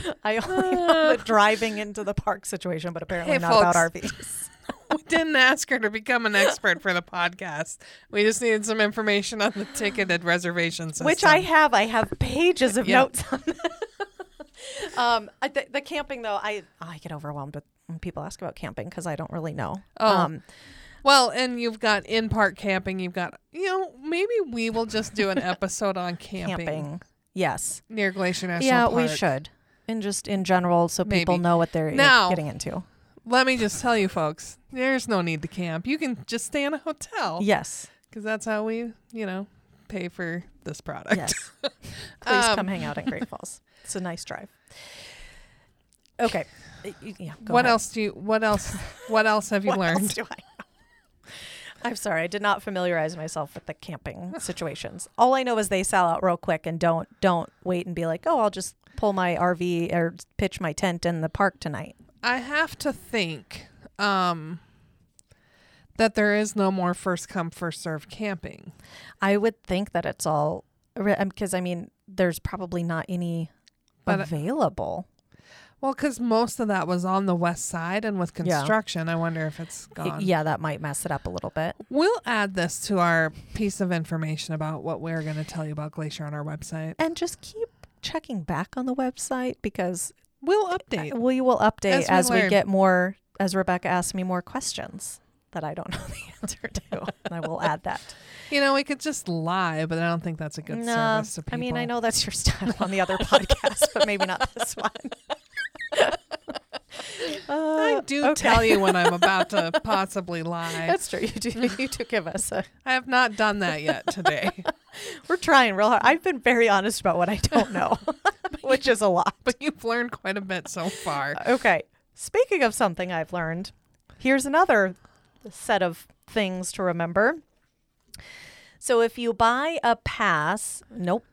S1: I only know the driving into the park situation, but apparently
S3: Hey,
S1: not about. RVs.
S3: we didn't ask her to become an expert for the podcast. We just needed some information on the ticketed reservation system.
S1: Which I have. I have pages of
S3: Yeah.
S1: notes on that. um, I, the, camping though, I I get overwhelmed with when people ask about camping because I don't really know.
S3: Oh.
S1: Um,
S3: Well, and you've got in park camping. You've got, you know, maybe we will just do an episode on camping,
S1: camping. Yes.
S3: near Glacier National Park.
S1: yeah,
S3: Park.
S1: we should. And just in general, so people
S3: Maybe.
S1: know what they're
S3: Now-
S1: getting into.
S3: Let me just tell you, folks, there's no need to camp. You can just stay in a hotel
S1: Yes.
S3: because that's how we, you know, pay for this product.
S1: Yes. Please
S3: Um,
S1: come hang out in Great Falls. It's a nice drive. Okay. Uh, y- Yeah. go
S3: what
S1: ahead.
S3: else do you? What else? What else have you
S1: What else
S3: learned?
S1: do I know? I'm sorry, I did not familiarize myself with the camping situations. All I know is they sell out real quick and don't don't wait and be like, oh, I'll just pull my RV or pitch my tent in the park tonight.
S3: I have to think um, that there is no more first come first serve camping.
S1: I would think that it's all because I mean, there's probably not any
S3: But-
S1: available.
S3: Well, because most of that was on the west side, and with
S1: Yeah.
S3: construction, I wonder if it's gone.
S1: Yeah, that might mess it up a little bit.
S3: We'll add this to our piece of information about what we're going to tell you about Glacier on our website.
S1: And just keep checking back on the website because
S3: We'll update.
S1: we will update
S3: As
S1: as
S3: we
S1: we, get more. As Rebecca asks me more questions that I don't know the answer to, I will add that.
S3: You know, we could just lie, but I don't think that's a good
S1: No,
S3: service to people.
S1: I mean, I know that's your style on the other podcast, but maybe not this one.
S3: I
S1: Uh,
S3: do
S1: okay.
S3: tell you when I'm about to possibly lie.
S1: That's true. You do. You do give us a.
S3: I have not done that yet today,
S1: We're trying real hard. I've been very honest about what I don't know, which is a lot.
S3: but you've learned quite a bit so far.
S1: Okay. Speaking of something I've learned, here's another set of things to remember. So if you buy a pass, nope.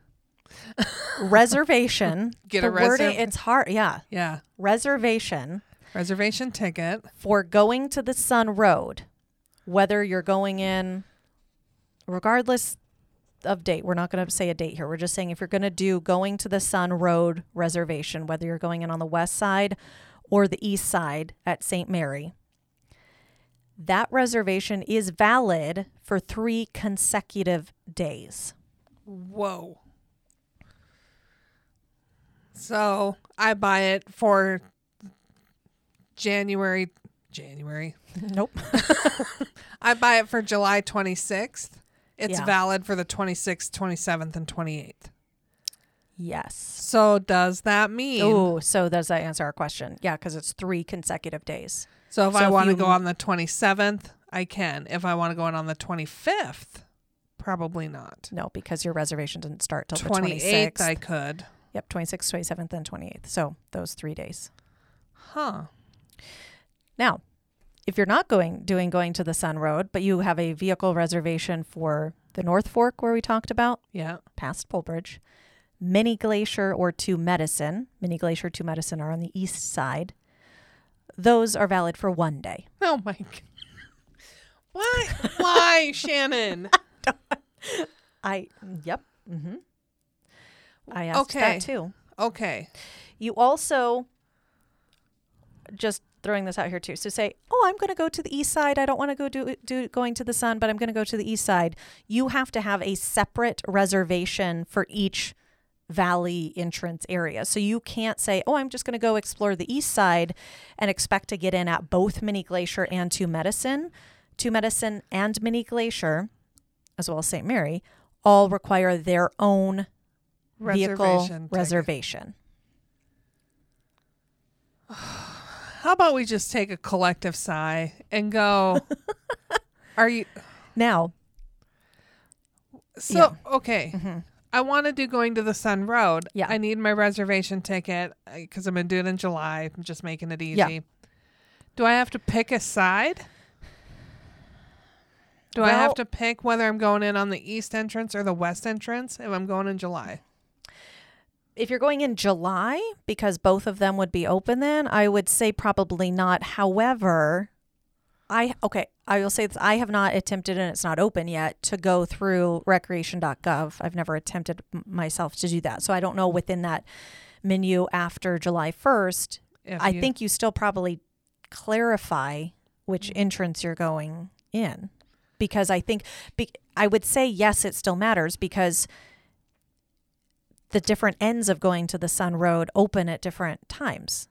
S1: reservation.
S3: Get a reservation.
S1: it's hard. Yeah.
S3: Yeah.
S1: Reservation
S3: Reservation ticket.
S1: for going to the Sun Road, whether you're going in, regardless of date, we're not going to say a date here. We're just saying if you're going to do going to the Sun Road reservation, whether you're going in on the west side or the east side at St. Mary, that reservation is valid for three consecutive days.
S3: Whoa. So I buy it for January. January.
S1: Nope.
S3: I buy it for July 26th. It's
S1: Yeah.
S3: valid for the 26th, 27th, and 28th.
S1: Yes.
S3: So does that mean?
S1: Oh, so does that answer our question? Yeah, because it's three consecutive days.
S3: So if
S1: So
S3: I want to
S1: you-
S3: go on the 27th, I can. If I want to go in on the 25th, probably not.
S1: No, because your reservation didn't start till the
S3: 28th,
S1: 26th.
S3: I could.
S1: Yep, 26th, 27th, and 28th. So those three days.
S3: Huh.
S1: Now, if you're not going doing going to the Sun Road, but you have a vehicle reservation for the North Fork where we talked about,
S3: Yeah.
S1: past Polebridge, Many Glacier or Two Medicine, Many Glacier Two Medicine are on the east side. Those are valid for one day.
S3: Oh my. g- Why? Why, Shannon?
S1: I yep. Mm-hmm. I asked
S3: Okay.
S1: that too.
S3: Okay.
S1: You also just throwing this out here too. So say, "Oh, I'm going to go to the east side. I don't want to go do do going to the sun, but I'm going to go to the east side." You have to have a separate reservation for each valley entrance area. So you can't say, "Oh, I'm just going to go explore the east side and expect to get in at both Many Glacier and Two Medicine." Two Medicine and Many Glacier, as well as St. Mary, all require their own vehicle
S3: ticket.
S1: reservation.
S3: How about we just take a collective sigh and go? Are you
S1: Now,
S3: so
S1: Yeah.
S3: okay?
S1: mhm.
S3: I want to do going to the Sun Road.
S1: Yeah.
S3: I need my reservation ticket because I'm gonna do it in July. I'm just making it easy.
S1: Yeah.
S3: Do I have to pick a side? Do I have to pick whether I'm going in on the east entrance or the west entrance if I'm going in July?
S1: If you're going in July, because both of them would be open then, I would say probably not. However, I okay, I will say this I have not attempted and it's not open yet to go through recreation.gov. I've never attempted myself to do that. So I don't know within that menu after July 1st.
S3: If
S1: I
S3: you-
S1: think you still probably clarify which mm. entrance you're going in because I think be, I would say yes it still matters because the different ends of going to the Sun Road open at different times.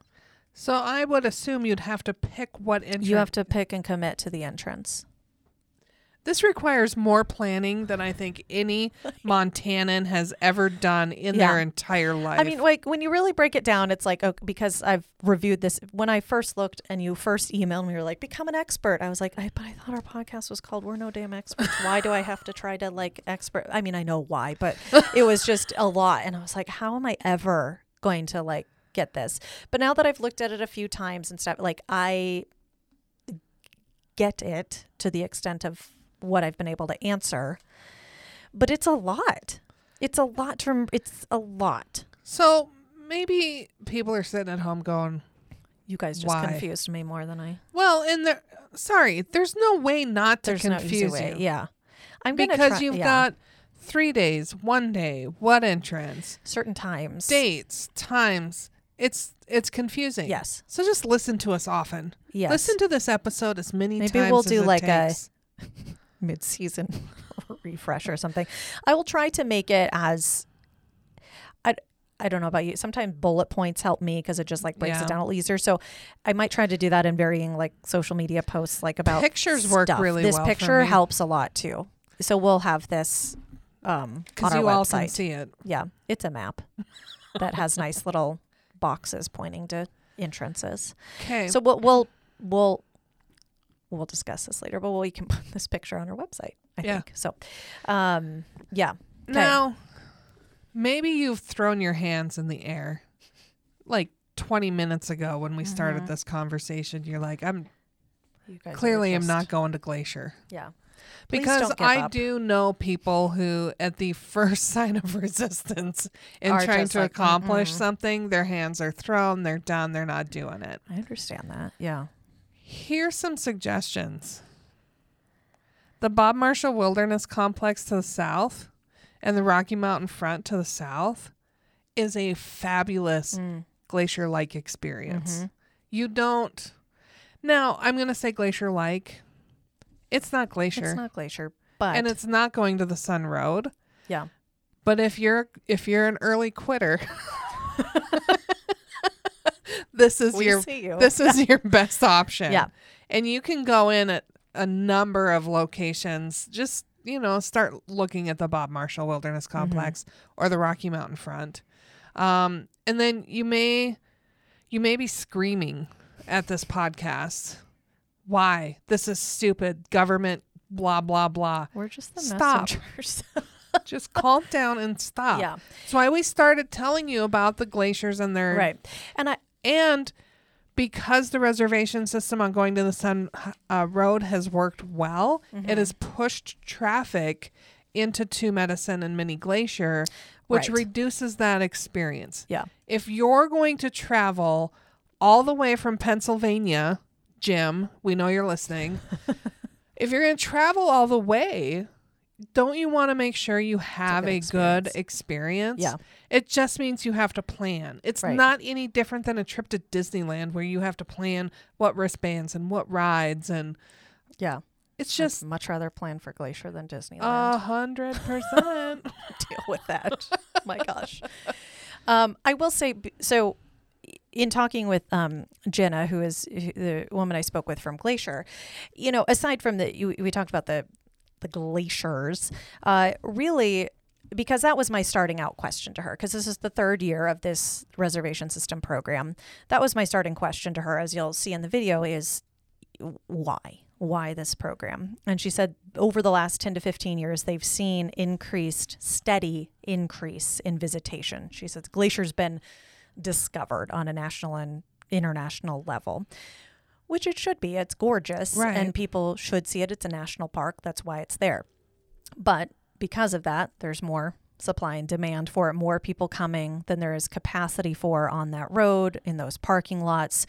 S3: so. I would assume you'd have to pick what entrance.
S1: You have to pick and commit to the entrance.
S3: This requires more planning than I think any Montanan has ever done in
S1: Yeah.
S3: their entire life.
S1: I mean, like when you really break it down, it's like okay, because I've reviewed this. When I first looked and you first emailed me, you were like, "Become an expert." I was like, I, "But I thought our podcast was called We're No Damn Experts. Why do I have to try to like expert?" I mean, I know why, but it was just a lot, and I was like, "How am I ever going to like get this?" But now that I've looked at it a few times and stuff, like I get it to the extent of what I've been able to answer, but it's a lot. It's a lot to. rem- It's a lot.
S3: so maybe people are sitting at home going,
S1: You guys just
S3: Why?
S1: confused me more than I.
S3: "Well, and there, sorry, there's no way not to
S1: There's no
S3: confuse
S1: way.
S3: you
S1: Yeah, I'm
S3: because
S1: try-
S3: you've
S1: yeah.
S3: got three days, one day, what entrance,
S1: Certain times.
S3: dates, times. It's it's confusing.
S1: Yes.
S3: So just listen to us often.
S1: Yes.
S3: Listen to this episode as many
S1: Maybe
S3: times
S1: we'll
S3: as
S1: do like a-. mid-season refresh or something. I will try to make it as I I don't know about you. Sometimes bullet points help me because it just like breaks
S3: Yeah.
S1: it down a little easier. So I might try to do that in varying like social media posts, like about
S3: Pictures work really
S1: This
S3: well
S1: picture helps a lot too. So we'll have this um, on
S3: because
S1: our
S3: you all can
S1: website.
S3: see it.
S1: Yeah, it's a map that has nice little boxes pointing to entrances.
S3: Okay.
S1: So we'll we'll we'll we'll discuss this later, but we can put this picture on our website. I
S3: Yeah.
S1: think so. Um, yeah,
S3: Now, maybe you've thrown your hands in the air like 20 minutes ago when we started
S1: Mhm.
S3: this conversation. You're like, I'm
S1: you
S3: clearly am not going to Glacier.
S1: Yeah, Please
S3: Because I
S1: up.
S3: do know people who, at the first sign of resistance in
S1: Are
S3: trying to
S1: like,
S3: accomplish
S1: "Mm-mm."
S3: something, their hands are thrown, they're done, they're not doing it.
S1: I understand that. Yeah,
S3: Here's some suggestions. The Bob Marshall Wilderness Complex to the south and the Rocky Mountain Front to the south is a fabulous
S1: Mm.
S3: glacier like experience.
S1: Mhm.
S3: You don't. Now, I'm going to say glacier like. It's not glacier.
S1: it's not glacier, but
S3: and it's not going to the Sun Road.
S1: yeah,
S3: But if you're if you're an early quitter, this is
S1: we
S3: your
S1: you.
S3: this is your best option.
S1: Yeah.
S3: And you can go in at a number of locations. Just, you know, start looking at the Bob Marshall Wilderness
S1: Mm-hmm.
S3: Complex or the Rocky Mountain Front. Um, and then you may you may be screaming at this podcast. Why? This is stupid. Government blah blah blah.
S1: We're just the
S3: Stop.
S1: messengers.
S3: Just calm down and stop.
S1: yeah,
S3: That's why we started telling you about the glaciers and their
S1: right. And I
S3: and because the reservation system on going to the Sun uh, Road has worked well,
S1: Mm-hmm.
S3: it has pushed traffic into Two Medicine and Many Glacier, which
S1: Right.
S3: reduces that experience.
S1: yeah,
S3: If you're going to travel all the way from Pennsylvania, Jim, we know you're listening. if you're going to travel all the way, don't you want to make sure you have
S1: good
S3: a good
S1: experience. Yeah.
S3: It just means you have to plan. It's
S1: Right.
S3: not any different than a trip to Disneyland where you have to plan what wristbands and what rides and
S1: yeah.
S3: it's
S1: I'd
S3: just
S1: much rather plan for Glacier than Disneyland.
S3: a hundred percent.
S1: deal with that. My gosh. Um, I will say so. In talking with um, Jenna, who is the woman I spoke with from Glacier, you know, aside from the you, we talked about the the glaciers, uh, really because that was my starting out question to her because this is the third year of this reservation system program. That was my starting question to her, as you'll see in the video, is why? Why this program? And she said over the last 10 to 15 years they've seen increased steady increase in visitation. She says glacier's been discovered on a national and international level which it should be. It's gorgeous
S3: Right.
S1: and people should see it. It's a national park. That's why it's there. But because of that there's more supply and demand for it more people coming than there is capacity for on that road in those parking lots.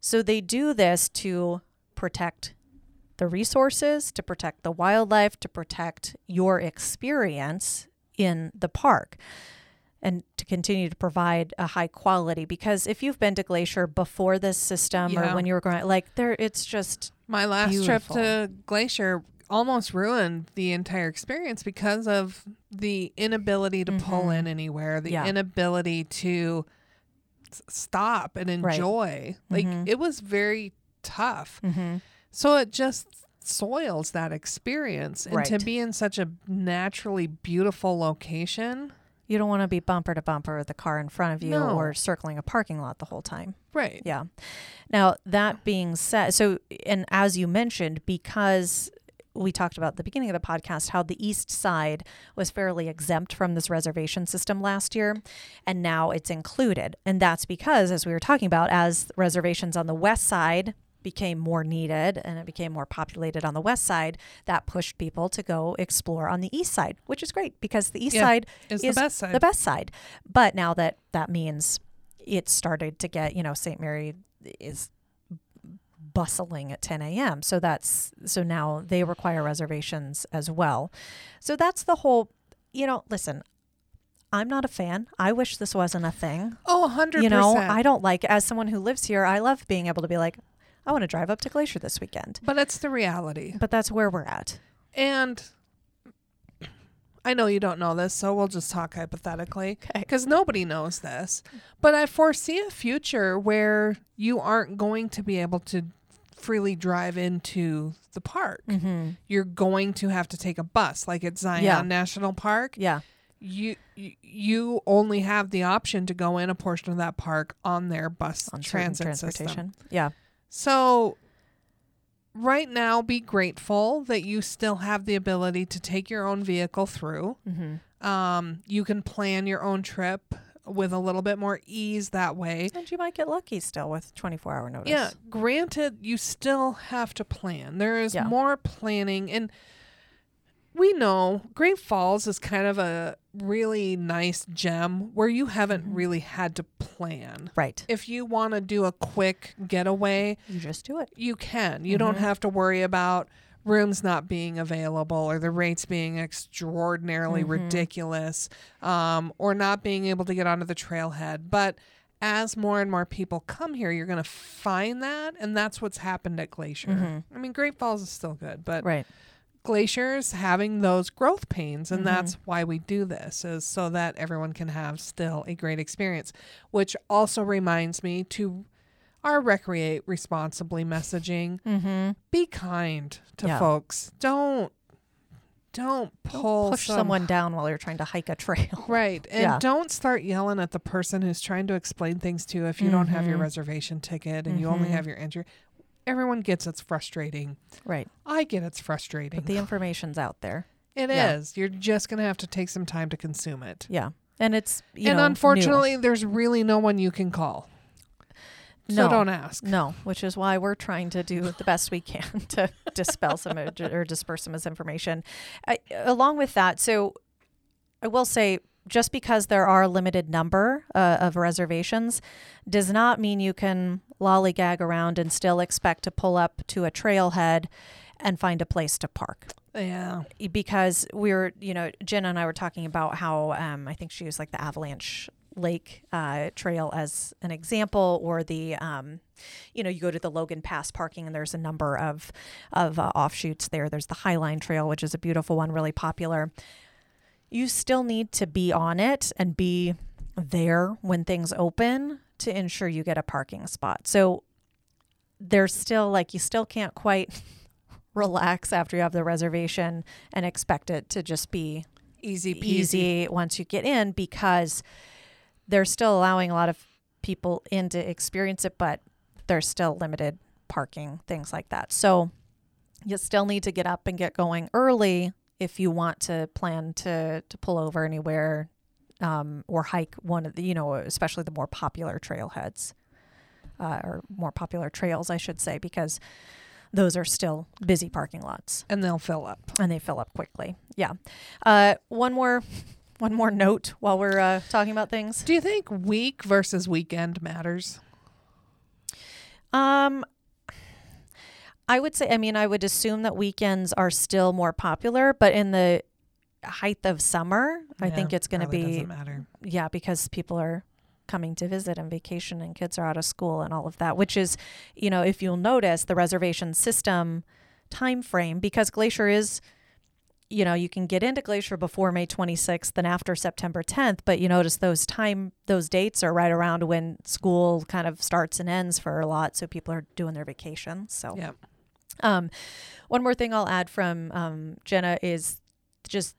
S1: So they do this to protect the resources, to protect the wildlife, to protect your experience in the park, and to continue to provide a high quality. Because if you've been to Glacier before this system
S3: Yeah.
S1: or when you were going, like there, it's just
S3: My last
S1: Beautiful.
S3: trip to Glacier almost ruined the entire experience because of the inability to pull
S1: Mhm.
S3: in anywhere, the
S1: Yeah.
S3: inability to s- stop and
S1: Right.
S3: enjoy. Like
S1: Mhm.
S3: it was very tough.
S1: mm-hmm.
S3: So it just soils that experience. And to be in such a naturally beautiful location.
S1: You don't want to be bumper to bumper with the car in front of you
S3: No.
S1: or circling a parking lot the whole time.
S3: Right.
S1: Yeah. Now, that being said, so, and as you mentioned, because we talked about at the beginning of the podcast how the east side was fairly exempt from this reservation system last year, and now it's included. And that's because, as we were talking about, as reservations on the west side became more needed and it became more populated on the west side, that pushed people to go explore on the east side, which is great because the east
S3: Yeah,
S1: side
S3: is the best side.
S1: the best side. But now that that means it started to get, you know, St. Mary is bustling at 10 a.m. So that's so now they require reservations as well. So that's the whole you know, listen, I'm not a fan. I wish this wasn't a thing.
S3: Oh, 100%.
S1: You know, I don't like as someone who lives here, I love being able to be like, I want to drive up to Glacier this weekend.
S3: but it's the reality.
S1: But that's where we're at.
S3: And I know you don't know this, so we'll just talk hypothetically
S1: Okay.
S3: because nobody knows this. But I foresee a future where you aren't going to be able to freely drive into the park.
S1: Mm-hmm.
S3: You're going to have to take a bus, like at Zion
S1: Yeah.
S3: National Park.
S1: Yeah.
S3: You you- only have the option to go in a portion of that park on their bus
S1: On
S3: transit system.
S1: transportation. Yeah.
S3: So, right now, be grateful that you still have the ability to take your own vehicle through.
S1: Mm-hmm.
S3: Um, you can plan your own trip with a little bit more ease that way.
S1: And you might get lucky still with 24 hour notice.
S3: Yeah, granted, you still have to plan. There is
S1: Yeah.
S3: more planning, and we know Great Falls is kind of a really nice gem where you haven't
S1: Mhm.
S3: really had to plan.
S1: Right.
S3: If you want to do a quick getaway,
S1: You just do it.
S3: you can. You don't
S1: Mhm.
S3: have to worry about rooms not being available or the rates being extraordinarily
S1: Mhm.
S3: ridiculous um, or not being able to get onto the trailhead. But as more and more people come here, you're going to find that. And that's what's happened at Glacier.
S1: Mhm.
S3: I mean, Great Falls is still good, but
S1: Right.
S3: Glacier's having those growth pains. And
S1: Mhm.
S3: that's why we do this, is so that everyone can have still a great experience, which also reminds me to our recreate responsibly messaging
S1: Mm-hmm.
S3: be kind to
S1: Yeah.
S3: folks. Don't don't pull
S1: Push
S3: some-
S1: someone down while you're trying to hike a trail.
S3: right, and
S1: Yeah.
S3: don't start yelling at the person who's trying to explain things to you if you don't have your
S1: Mhm.
S3: reservation ticket and you only
S1: Mhm.
S3: have your entry. Everyone gets it's frustrating.
S1: Right.
S3: I get it's frustrating.
S1: But the information's out there.
S3: It
S1: yeah.
S3: is. You're just gonna have to take some time to consume it.
S1: Yeah. And it's, you
S3: and
S1: know, new.
S3: unfortunately, there's really no one you can call. So
S1: No.
S3: don't ask.
S1: No, which is why we're trying to do the best we can to dispel some or disperse some misinformation. I, along with that, so I will say just because there are a limited number uh, of reservations does not mean you can lollygag around and still expect to pull up to a trailhead and find a place to park
S3: Yeah.
S1: because we were, you know, Jen and I were talking about how um, I think she used like the Avalanche Lake uh, Trail as an example, or the, um, you know, you go to the Logan Pass parking and there's a number of of uh, offshoots there. There's the Highline Trail, which is a beautiful one, really popular. You still need to be on it and be there when things open to ensure you get a parking spot. So there's still like you still can't quite relax after you have the reservation and expect it to just be
S3: Easy peasy.
S1: easy once you get in because they're still allowing a lot of people in to experience it, but there's still limited parking, things like that. So you still need to get up and get going early if you want to plan to to pull over anywhere um, or hike one of the, you know, especially the more popular trailheads uh, or more popular trails, I should say, because those are still busy parking lots
S3: And they'll fill up.
S1: and they fill up quickly. Yeah. Uh, one more, one more note while we're uh, talking about things.
S3: Do you think week versus weekend matters?
S1: Um, I would say, I mean, I would assume that weekends are still more popular, but in the height of summer, I think it's going to be
S3: doesn't matter.
S1: yeah because people are coming to visit and vacation and kids are out of school and all of that which is you know if you'll notice the reservation system time frame because glacier is you know you can get into glacier before may 26th and after september 10th but you notice those time those dates are right around when school kind of starts and ends for a lot so people are doing their vacation so
S3: Yeah.
S1: um, one more thing I'll add from um, Jenna is just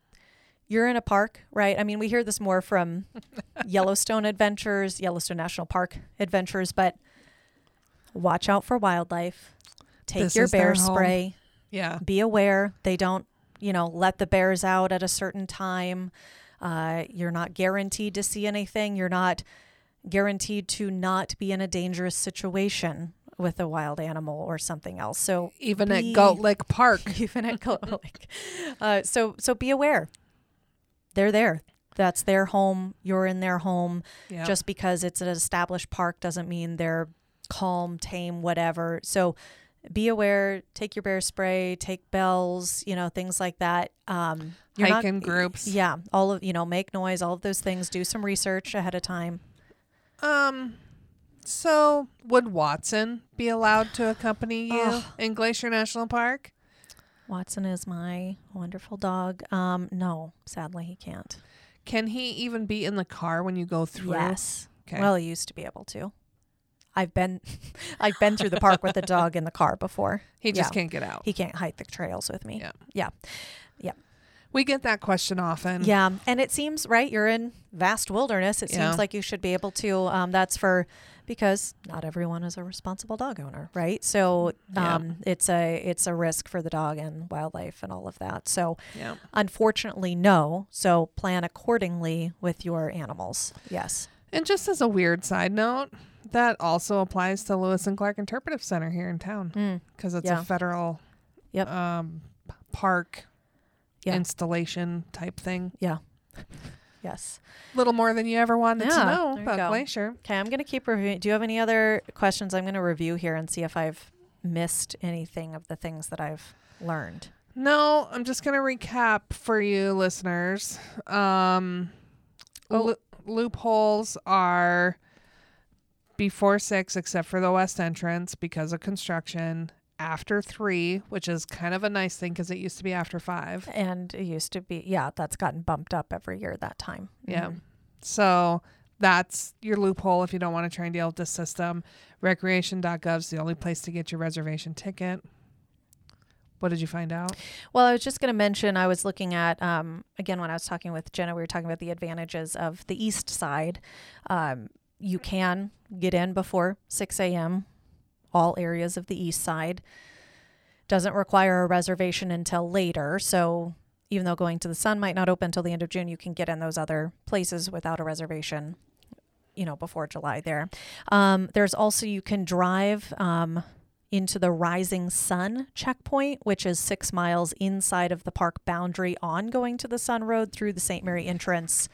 S1: you're in a park, right? I mean, we hear this more from Yellowstone adventures, Yellowstone National Park adventures, but watch out for wildlife. Take
S3: This
S1: your bear spray.
S3: Yeah.
S1: Be aware they don't, you know, let the bears out at a certain time. Uh, you're not guaranteed to see anything. You're not guaranteed to not be in a dangerous situation with a wild animal or something else. So
S3: Even
S1: Be-
S3: at Goat Lake Park.
S1: even at Goat Lake. Uh, so so be aware. They're there. That's their home. You're in their home.
S3: Yeah.
S1: Just because it's an established park doesn't mean they're calm, tame, whatever. So be aware. Take your bear spray. Take bells. You know things like that. Um, You're not-
S3: hiking groups.
S1: Yeah, all of you know, make noise, all of those things. Do some research ahead of time.
S3: Um, so would Watson be allowed to accompany you in Glacier National Park?
S1: Watson is my wonderful dog. Um, no, sadly he can't.
S3: Can he even be in the car when you go through?
S1: Yes.
S3: Okay.
S1: Well, he used to be able to. I've been, I've been through the park with the dog in the car before.
S3: he just
S1: yeah.
S3: can't get out.
S1: He can't hike the trails with me.
S3: Yeah.
S1: Yeah.
S3: We get that question often.
S1: Yeah, and it seems right. You're in vast wilderness. It
S3: Yeah.
S1: seems like you should be able to. Um, that's for because not everyone is a responsible dog owner, right? So
S3: Yeah.
S1: um, it's a it's a risk for the dog and wildlife and all of that. So
S3: Yeah.
S1: unfortunately, no. So plan accordingly with your animals. Yes.
S3: And just as a weird side note, that also applies to Lewis and Clark Interpretive Center here in town
S1: Mm.
S3: because it's
S1: Yeah.
S3: a federal
S1: Yep.
S3: um, park
S1: Yeah.
S3: installation type thing.
S1: Yes.
S3: A little more than you ever wanted to know about
S1: go.
S3: Glacier.
S1: Okay, I'm going to keep reviewing. Do you have any other questions? I'm going to review here and see if I've missed anything of the things that I've learned.
S3: No, I'm just going to recap for you listeners. Um,
S1: Oh.
S3: loo- loopholes are before six, except for the west entrance because of construction. After three, which is kind of a nice thing because it used to be after five.
S1: And it used to be, yeah, that's gotten bumped up every year that time.
S3: Yeah.
S1: Mhm.
S3: So that's your loophole if you don't want to try and deal with this system. Recreation.gov is the only place to get your reservation ticket. What did you find out?
S1: Well, I was just going to mention, I was looking at, um, again, when I was talking with Jenna, we were talking about the advantages of the east side. Um, you can get in before 6 a.m., all areas of the east side. Doesn't require a reservation until later. So even though going to the sun might not open until the end of June, you can get in those other places without a reservation, you know, before July there. Um, there's also, you can drive. Um, into the Rising Sun checkpoint, which is six miles inside of the park boundary on going to the Sun Road through the St. Mary entrance.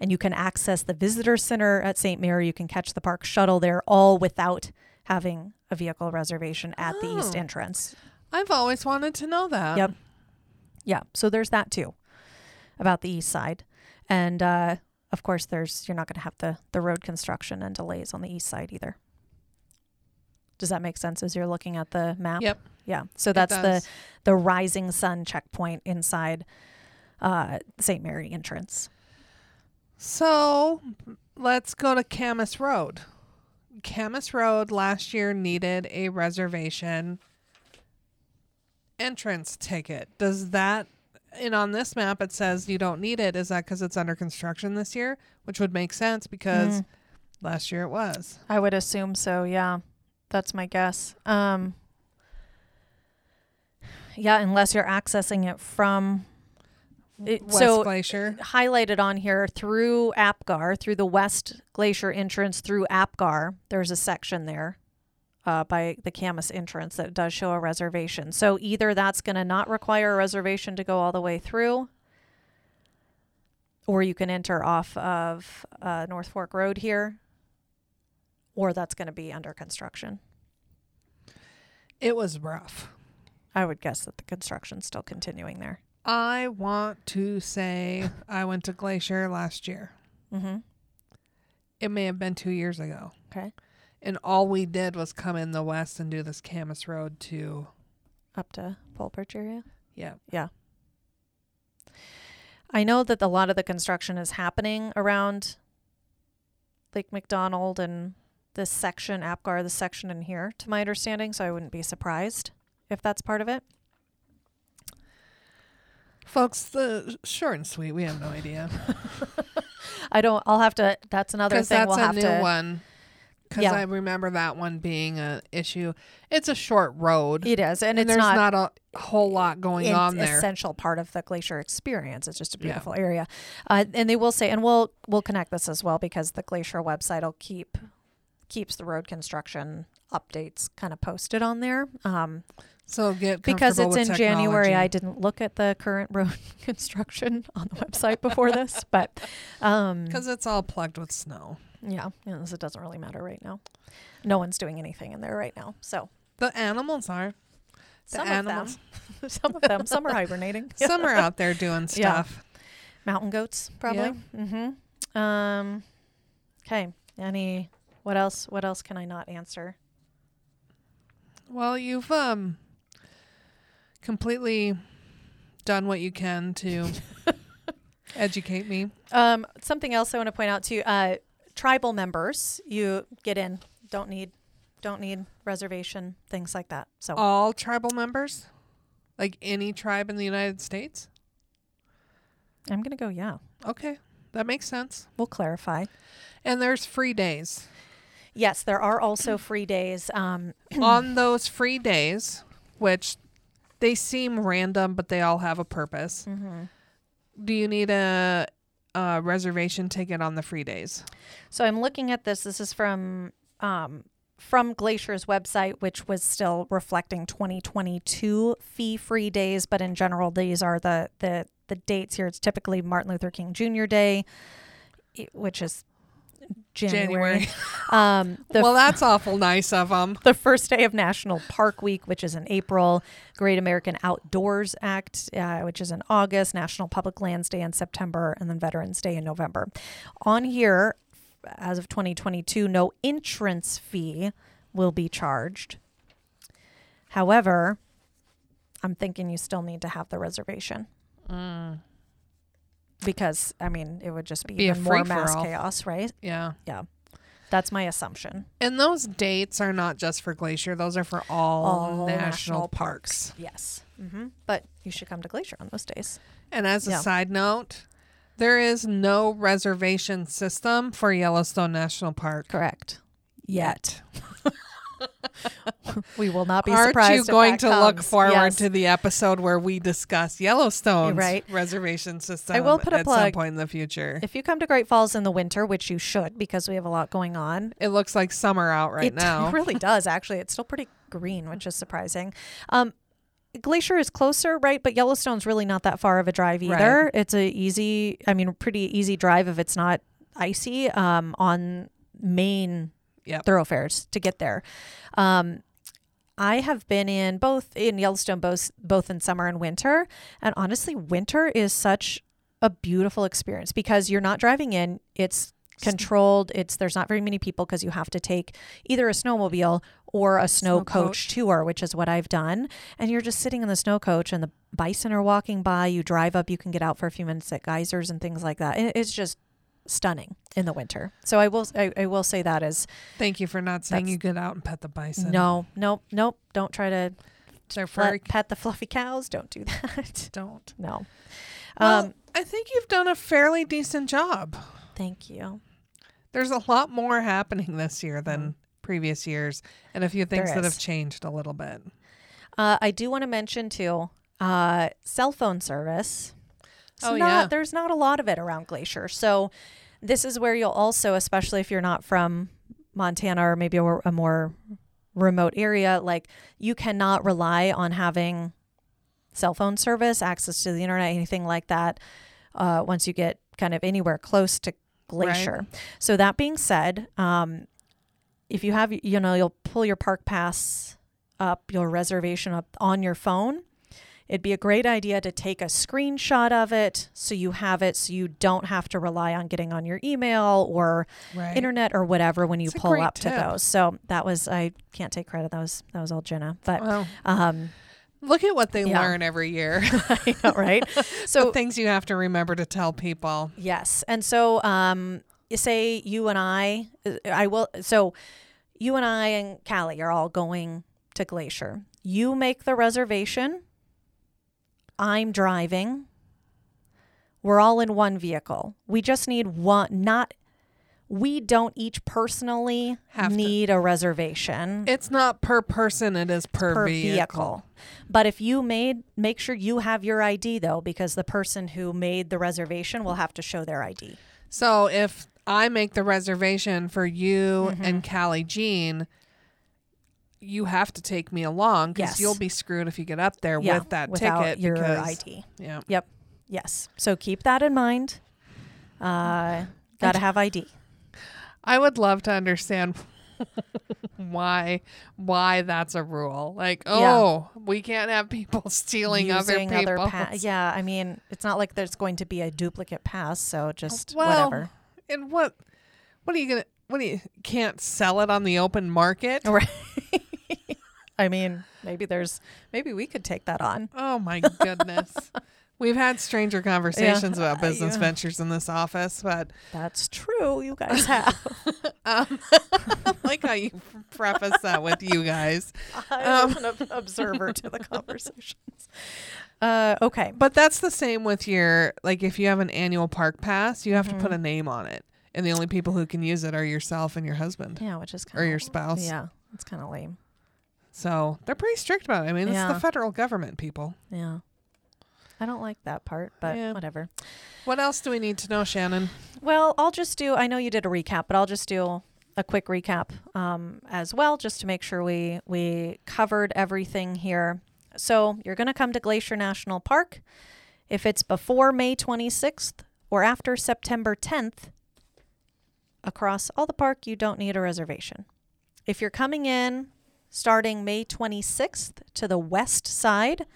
S1: And you can access the visitor center at St. Mary. You can catch the park shuttle there all without having a vehicle reservation at the east
S3: Oh.
S1: entrance.
S3: I've always wanted to know that.
S1: Yep. Yeah, so there's that too about the east side. And uh, of course, there's you're not going to have the, the road construction and delays on the east side either. Does that make sense as you're looking at the map?
S3: Yep.
S1: Yeah. So that's the the rising sun checkpoint inside uh, St. Mary entrance.
S3: So let's go to Camas Road. Camas Road last year needed a reservation entrance ticket. Does that, and on this map it says you don't need it. Is that because it's under construction this year? Which would make sense because
S1: Mm.
S3: last year it was.
S1: I would assume so. Yeah, that's my guess. Um, yeah, unless you're accessing it from It-
S3: West
S1: so-
S3: Glacier.
S1: highlighted on here through Apgar, through the West Glacier entrance through Apgar. There's a section there uh, by the Camas entrance that does show a reservation. So either that's going to not require a reservation to go all the way through, or you can enter off of uh, North Fork Road here, or that's going to be under construction.
S3: It was rough.
S1: I would guess that the construction's still continuing there.
S3: I want to say I went to Glacier last year.
S1: Mm-hmm.
S3: It may have been two years ago.
S1: Okay.
S3: And all we did was come in the west and do this Camas Road to,
S1: Up to Polebridge area.
S3: yeah. Yeah.
S1: I know that a lot of the construction is happening around Lake McDonald and this section, Apgar, this section in here, to my understanding. So I wouldn't be surprised if that's part of it.
S3: Folks, the short and sweet, we have no idea.
S1: I don't. I'll have to. That's another thing
S3: that's
S1: we'll
S3: a
S1: have
S3: new
S1: to.
S3: one. Because
S1: Yeah.
S3: I remember that one being an issue. It's a short road.
S1: It is, and,
S3: and,
S1: it's
S3: there's
S1: not,
S3: not, a whole lot going on there.
S1: essential part of the glacier experience. It's just a
S3: Yeah.
S1: beautiful area, uh, and they will say, and we'll we'll connect this as well because the glacier website will keep keeps the road construction updates kind of posted on there. Um,
S3: So get
S1: because it's in
S3: with
S1: January. I didn't look at the current road construction on the website before this, but um,
S3: Because it's all plugged with snow.
S1: yeah, so it doesn't really matter right now. No one's doing anything in there right now, so
S3: The animals are. The
S1: some
S3: animals.
S1: of them. some of them. Some are hibernating.
S3: Some are out there doing
S1: Yeah.
S3: stuff.
S1: Mountain goats, probably. Mm-hmm. Um. Okay. Any? What else? What else can I not answer?
S3: Well, you've um completely done what you can to educate me.
S1: Um. Something else I want to point out too. Uh, tribal members, you get in. Don't need. Don't need reservation. Things like that. So.
S3: All tribal members? Like any tribe in the United States?
S1: I'm gonna go. Yeah.
S3: Okay. That makes sense.
S1: We'll clarify.
S3: And there's free days.
S1: Yes, there are also free days. Um.
S3: On those free days, which they seem random, but they all have a purpose.
S1: mhm.
S3: Do you need a, a reservation ticket on the free days?
S1: So I'm looking at this. This is from um, from Glacier's website, which was still reflecting 2022 fee-free days, but in general, these are the the the dates here. It's typically Martin Luther King Jr. Day, which is January. um, the
S3: well, that's awful nice of them.
S1: the first day of National Park Week, which is in April, Great American Outdoors Act, uh, which is in August, National Public Lands Day in September, and then Veterans Day in November. On here, as of 2022, no entrance fee will be charged. However, I'm thinking you still need to have the reservation because, I mean, it would just be,
S3: Be a
S1: even more mass chaos, right?
S3: Yeah. Yeah.
S1: That's my assumption.
S3: And those dates are not just for Glacier, those are for all,
S1: All
S3: national,
S1: national
S3: parks.
S1: Yes. mm-hmm. But you should come to Glacier on those days.
S3: And as a side note, there is no reservation system for Yellowstone National Park.
S1: Correct. Yet. we will not be
S3: Aren't
S1: surprised.
S3: you
S1: if
S3: going to look forward
S1: Yes.
S3: to the episode where we discuss Yellowstone's
S1: Right.
S3: reservation system
S1: I will put a
S3: at some point in the future?
S1: If you come to Great Falls in the winter, which you should because we have a lot going on,
S3: It looks like summer out right
S1: it
S3: now.
S1: It really does. Actually, it's still pretty green, which is surprising. Um, Glacier is closer, right? But Yellowstone's really not that far of a drive either.
S3: Right.
S1: It's a easy, I mean, pretty easy drive if it's not icy um, on main
S3: Yep.
S1: thoroughfares to get there. Um, I have been in both in Yellowstone, both both in summer and winter, and honestly, winter is such a beautiful experience because you're not driving in. It's controlled. It's there's not very many people because you have to take either a snowmobile or a snow,
S3: Snow
S1: coach,
S3: coach.
S1: tour, which is what I've done. And you're just sitting in the snow coach, and the bison are walking by. You drive up. You can get out for a few minutes at geysers and things like that. It's just stunning in the winter. So I will I, I will say that as
S3: Thank you for not saying you get out and pet the bison.
S1: no, nope, nope. Don't try to
S3: They're furry.
S1: pet the fluffy cows. Don't do that.
S3: Don't.
S1: no.
S3: Well,
S1: um,
S3: I think you've done a fairly decent job.
S1: thank you.
S3: There's a lot more happening this year than previous years, and a few things that have changed a little bit.
S1: Uh, I do want to mention too, uh, cell phone service. It's
S3: Oh,
S1: not,
S3: yeah.
S1: There's not a lot of it around Glacier. So this is where you'll also, especially if you're not from Montana or maybe a, a more remote area, like you cannot rely on having cell phone service, access to the internet, anything like that. Uh, once you get kind of anywhere close to Glacier. So that being said, um, if you have, you know, you'll pull your park pass up, your reservation up on your phone. It'd be a great idea to take a screenshot of it so you have it so you don't have to rely on getting on your email or
S3: Right.
S1: internet or whatever when you
S3: It's
S1: pull up to those. So that was I can't take credit. That was that was all Jenna. But
S3: Well,
S1: um
S3: look at what they
S1: Yeah.
S3: learn every year.
S1: Know, right? So
S3: things you have to remember to tell people.
S1: Yes. And so um you say you and I I will so you and I and Callie are all going to Glacier. You make the reservation. I'm driving. We're all in one vehicle. We just need one not we don't each personally
S3: Have to.
S1: need a reservation
S3: It's not per person; it is per,
S1: per
S3: vehicle.
S1: vehicle. But if you made make sure you have your ID though because the person who made the reservation will have to show their ID.
S3: So if I make the reservation for you
S1: Mm-hmm.
S3: and Callie Jean, you have to take me along because
S1: Yes.
S3: you'll be screwed if you get up there
S1: Yeah,
S3: with that
S1: without
S3: ticket.
S1: your
S3: because,
S1: ID.
S3: Yeah.
S1: Yep. Yes. So keep that in mind. Uh, gotta have ID.
S3: I would love to understand why why that's a rule. Like,
S1: Yeah.
S3: oh, we can't have people stealing other
S1: Using
S3: people's.
S1: pa- yeah, I mean, it's not like there's going to be a duplicate pass, so just
S3: Well,
S1: whatever.
S3: And what what are you gonna what do you can't sell it on the open market?
S1: Right. I mean, maybe there's maybe we could take that on.
S3: Oh my goodness. We've had stranger conversations about
S1: Uh,
S3: business
S1: yeah.
S3: ventures in this office, but
S1: That's true. You guys have.
S3: um, I like how you preface that with you guys.
S1: I was an observer to the conversations. Uh, okay.
S3: But that's the same with your like if you have an annual park pass, you have to put
S1: Mm-hmm.
S3: a name on it. And the only people who can use it are yourself and your husband
S1: Yeah, which is kind
S3: or
S1: of
S3: your spouse.
S1: Yeah, it's kind of lame.
S3: So they're pretty strict about it. I mean, it's
S1: Yeah.
S3: the federal government, people.
S1: Yeah. I don't like that part, but
S3: Yeah.
S1: whatever.
S3: What else do we need to know, Shannon?
S1: Well, I'll just do. I know you did a recap, but I'll just do a quick recap um, as well, just to make sure we we covered everything here. So you're going to come to Glacier National Park. If it's before May 26th or after September 10th, across all the park, you don't need a reservation. If you're coming in starting May 26th to the west side,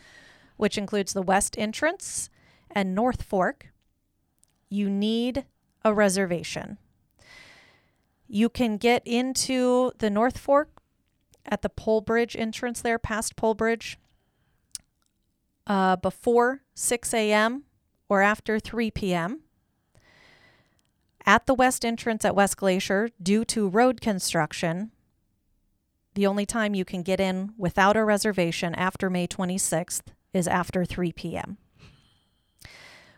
S1: which includes the west entrance and North Fork, you need a reservation. You can get into the North Fork at the Polebridge entrance there, past Polebridge, uh, before 6 a.m. or after 3 p.m. At the west entrance at West Glacier, due to road construction, the only time you can get in without a reservation after May 26th is after 3 p.m.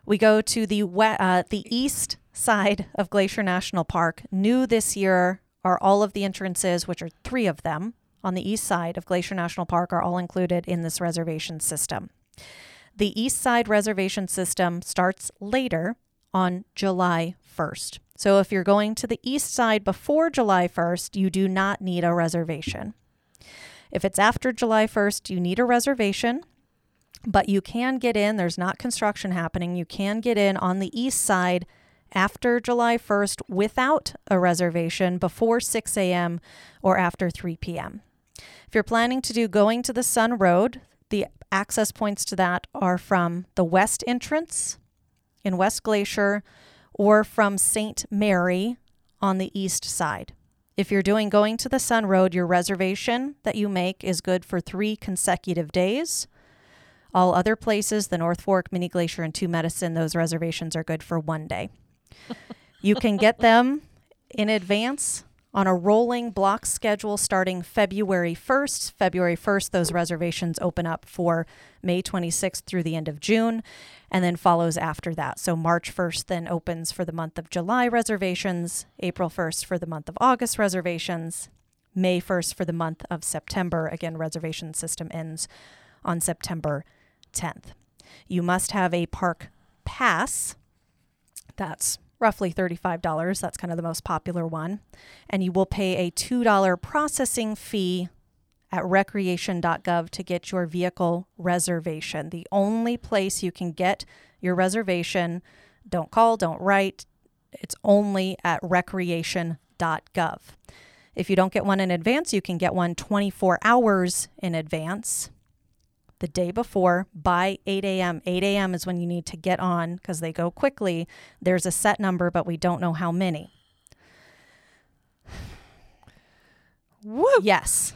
S1: We go to the uh, the east side of Glacier National Park. New this year are all of the entrances, which are three of them on the east side of Glacier National Park, are all included in this reservation system. The east side reservation system starts later on July 1st. So if you're going to the east side before July 1st, you do not need a reservation. If it's after July 1st, you need a reservation but you can get in. There's not construction happening. You can get in on the east side after July 1st without a reservation before 6 a.m. or after 3 p.m. If you're planning to do Going-to-the-Sun Road, the access points to that are from the west entrance in West Glacier or from St. Mary on the east side. If you're doing Going-to-the-Sun Road, your reservation that you make is good for three consecutive days. All other places, the North Fork, Many Glacier, and Two Medicine, those reservations are good for one day. you can get them in advance on a rolling block schedule starting February 1st. February 1st, those reservations open up for May 26th through the end of June, and then follows after that. So March 1st then opens for the month of July reservations, April 1st for the month of August reservations, May 1st for the month of September. Again, reservation system ends on September 10th. You must have a park pass. That's roughly $35. That's kind of the most popular one. And you will pay a $2 processing fee at recreation.gov to get your vehicle reservation. The only place you can get your reservation, don't call, don't write, it's only at recreation.gov. If you don't get one in advance, you can get one 24 hours in advance the day before by 8 a.m. 8 a.m. is when you need to get on because they go quickly. There's a set number, but we don't know how many.
S3: Woo!
S1: Yes.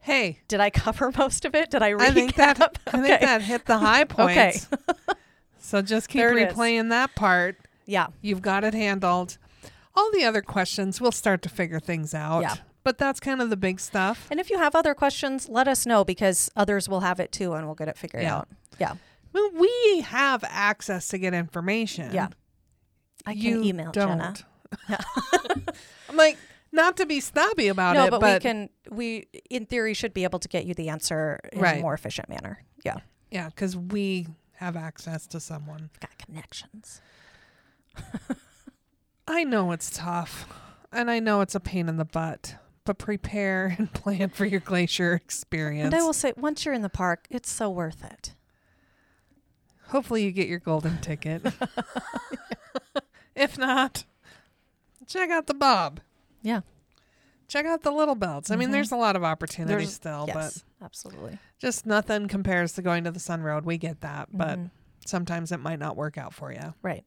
S3: Hey,
S1: Did I cover most of it? Did I recap?
S3: I think that I think that hit the high points.
S1: Okay.
S3: so just keep
S1: it is.
S3: replaying that part.
S1: Yeah.
S3: You've got it handled. All the other questions, we'll start to figure things out.
S1: Yeah.
S3: But that's kind of the big stuff.
S1: And if you have other questions, let us know because others will have it too and we'll get it figured
S3: Yeah.
S1: out. Yeah.
S3: Well, we have access to get information.
S1: Yeah. I can
S3: you
S1: email
S3: don't.
S1: Jenna.
S3: I'm like, not to be snobby about
S1: no,
S3: it,
S1: but,
S3: but,
S1: we can we in theory should be able to get you the answer in a more efficient manner. Yeah.
S3: yeah, because we have access to someone.
S1: Got connections.
S3: I know it's tough, and I know it's a pain in the butt, but prepare and plan for your glacier experience.
S1: And I will say once you're in the park, it's so worth it.
S3: Hopefully, you get your golden ticket. if not, check out the Bob.
S1: Yeah.
S3: check out the Little Belts. I mean,
S1: Mhm.
S3: there's a lot of opportunities
S1: There's-
S3: still,
S1: yes, absolutely.
S3: just nothing compares to Going-to-the-Sun Road. We get that, but
S1: Mhm.
S3: sometimes it might not work out for you.
S1: Right.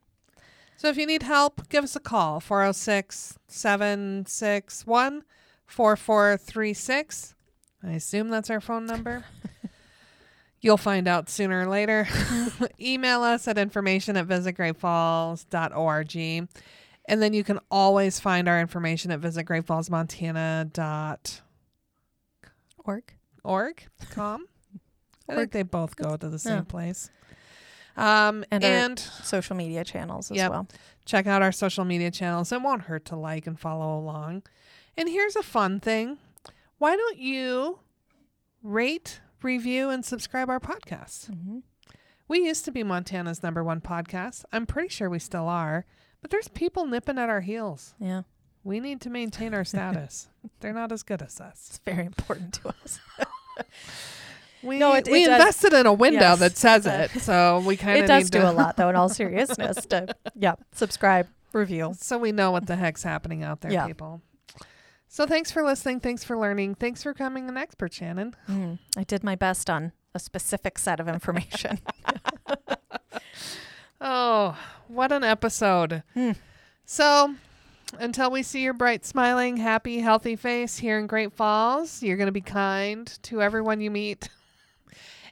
S3: So if you need help, give us a call 406 761 4436. I assume that's our phone number. You'll find out sooner or later. Email us at information at visitgreatfalls.org. And then you can always find our information at visitgreatfallsmontana.org.
S1: Org.
S3: Com. I think they both go to the same
S1: Yeah.
S3: place. Um,
S1: And
S3: and
S1: our- Social media channels as
S3: Yep.
S1: well.
S3: check out our social media channels. It won't hurt to like and follow along. And here's a fun thing why don't you rate, review, and subscribe our podcast?
S1: Mm-hmm.
S3: We used to be Montana's number one podcast. I'm pretty sure we still are, but there's people nipping at our heels.
S1: Yeah,
S3: We need to maintain our status. They're not as good as us.
S1: it's very important to us.
S3: We,
S1: No, it-
S3: we
S1: it does-
S3: invested in a window
S1: Yes.
S3: that says it, so we kind of
S1: it does do a lot, though. In all seriousness, to yeah, subscribe, review.
S3: so we know what the heck's happening out there,
S1: Yeah.
S3: people. So thanks for listening. Thanks for learning. Thanks for becoming an expert, Shannon.
S1: Mm, I did my best on a specific set of information.
S3: Oh, what an episode.
S1: Hmm.
S3: So, until we see your bright, smiling, happy, healthy face here in Great Falls, you're going to be kind to everyone you meet.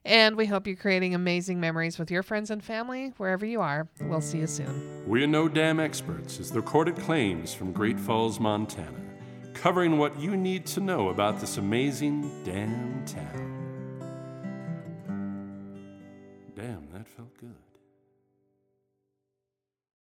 S3: And we hope you're creating amazing memories with your friends and family wherever you are. We'll see you soon.
S2: We're No Dam Experts is the recorded claims from Great Falls, Montana, covering what you need to know about this amazing damn town.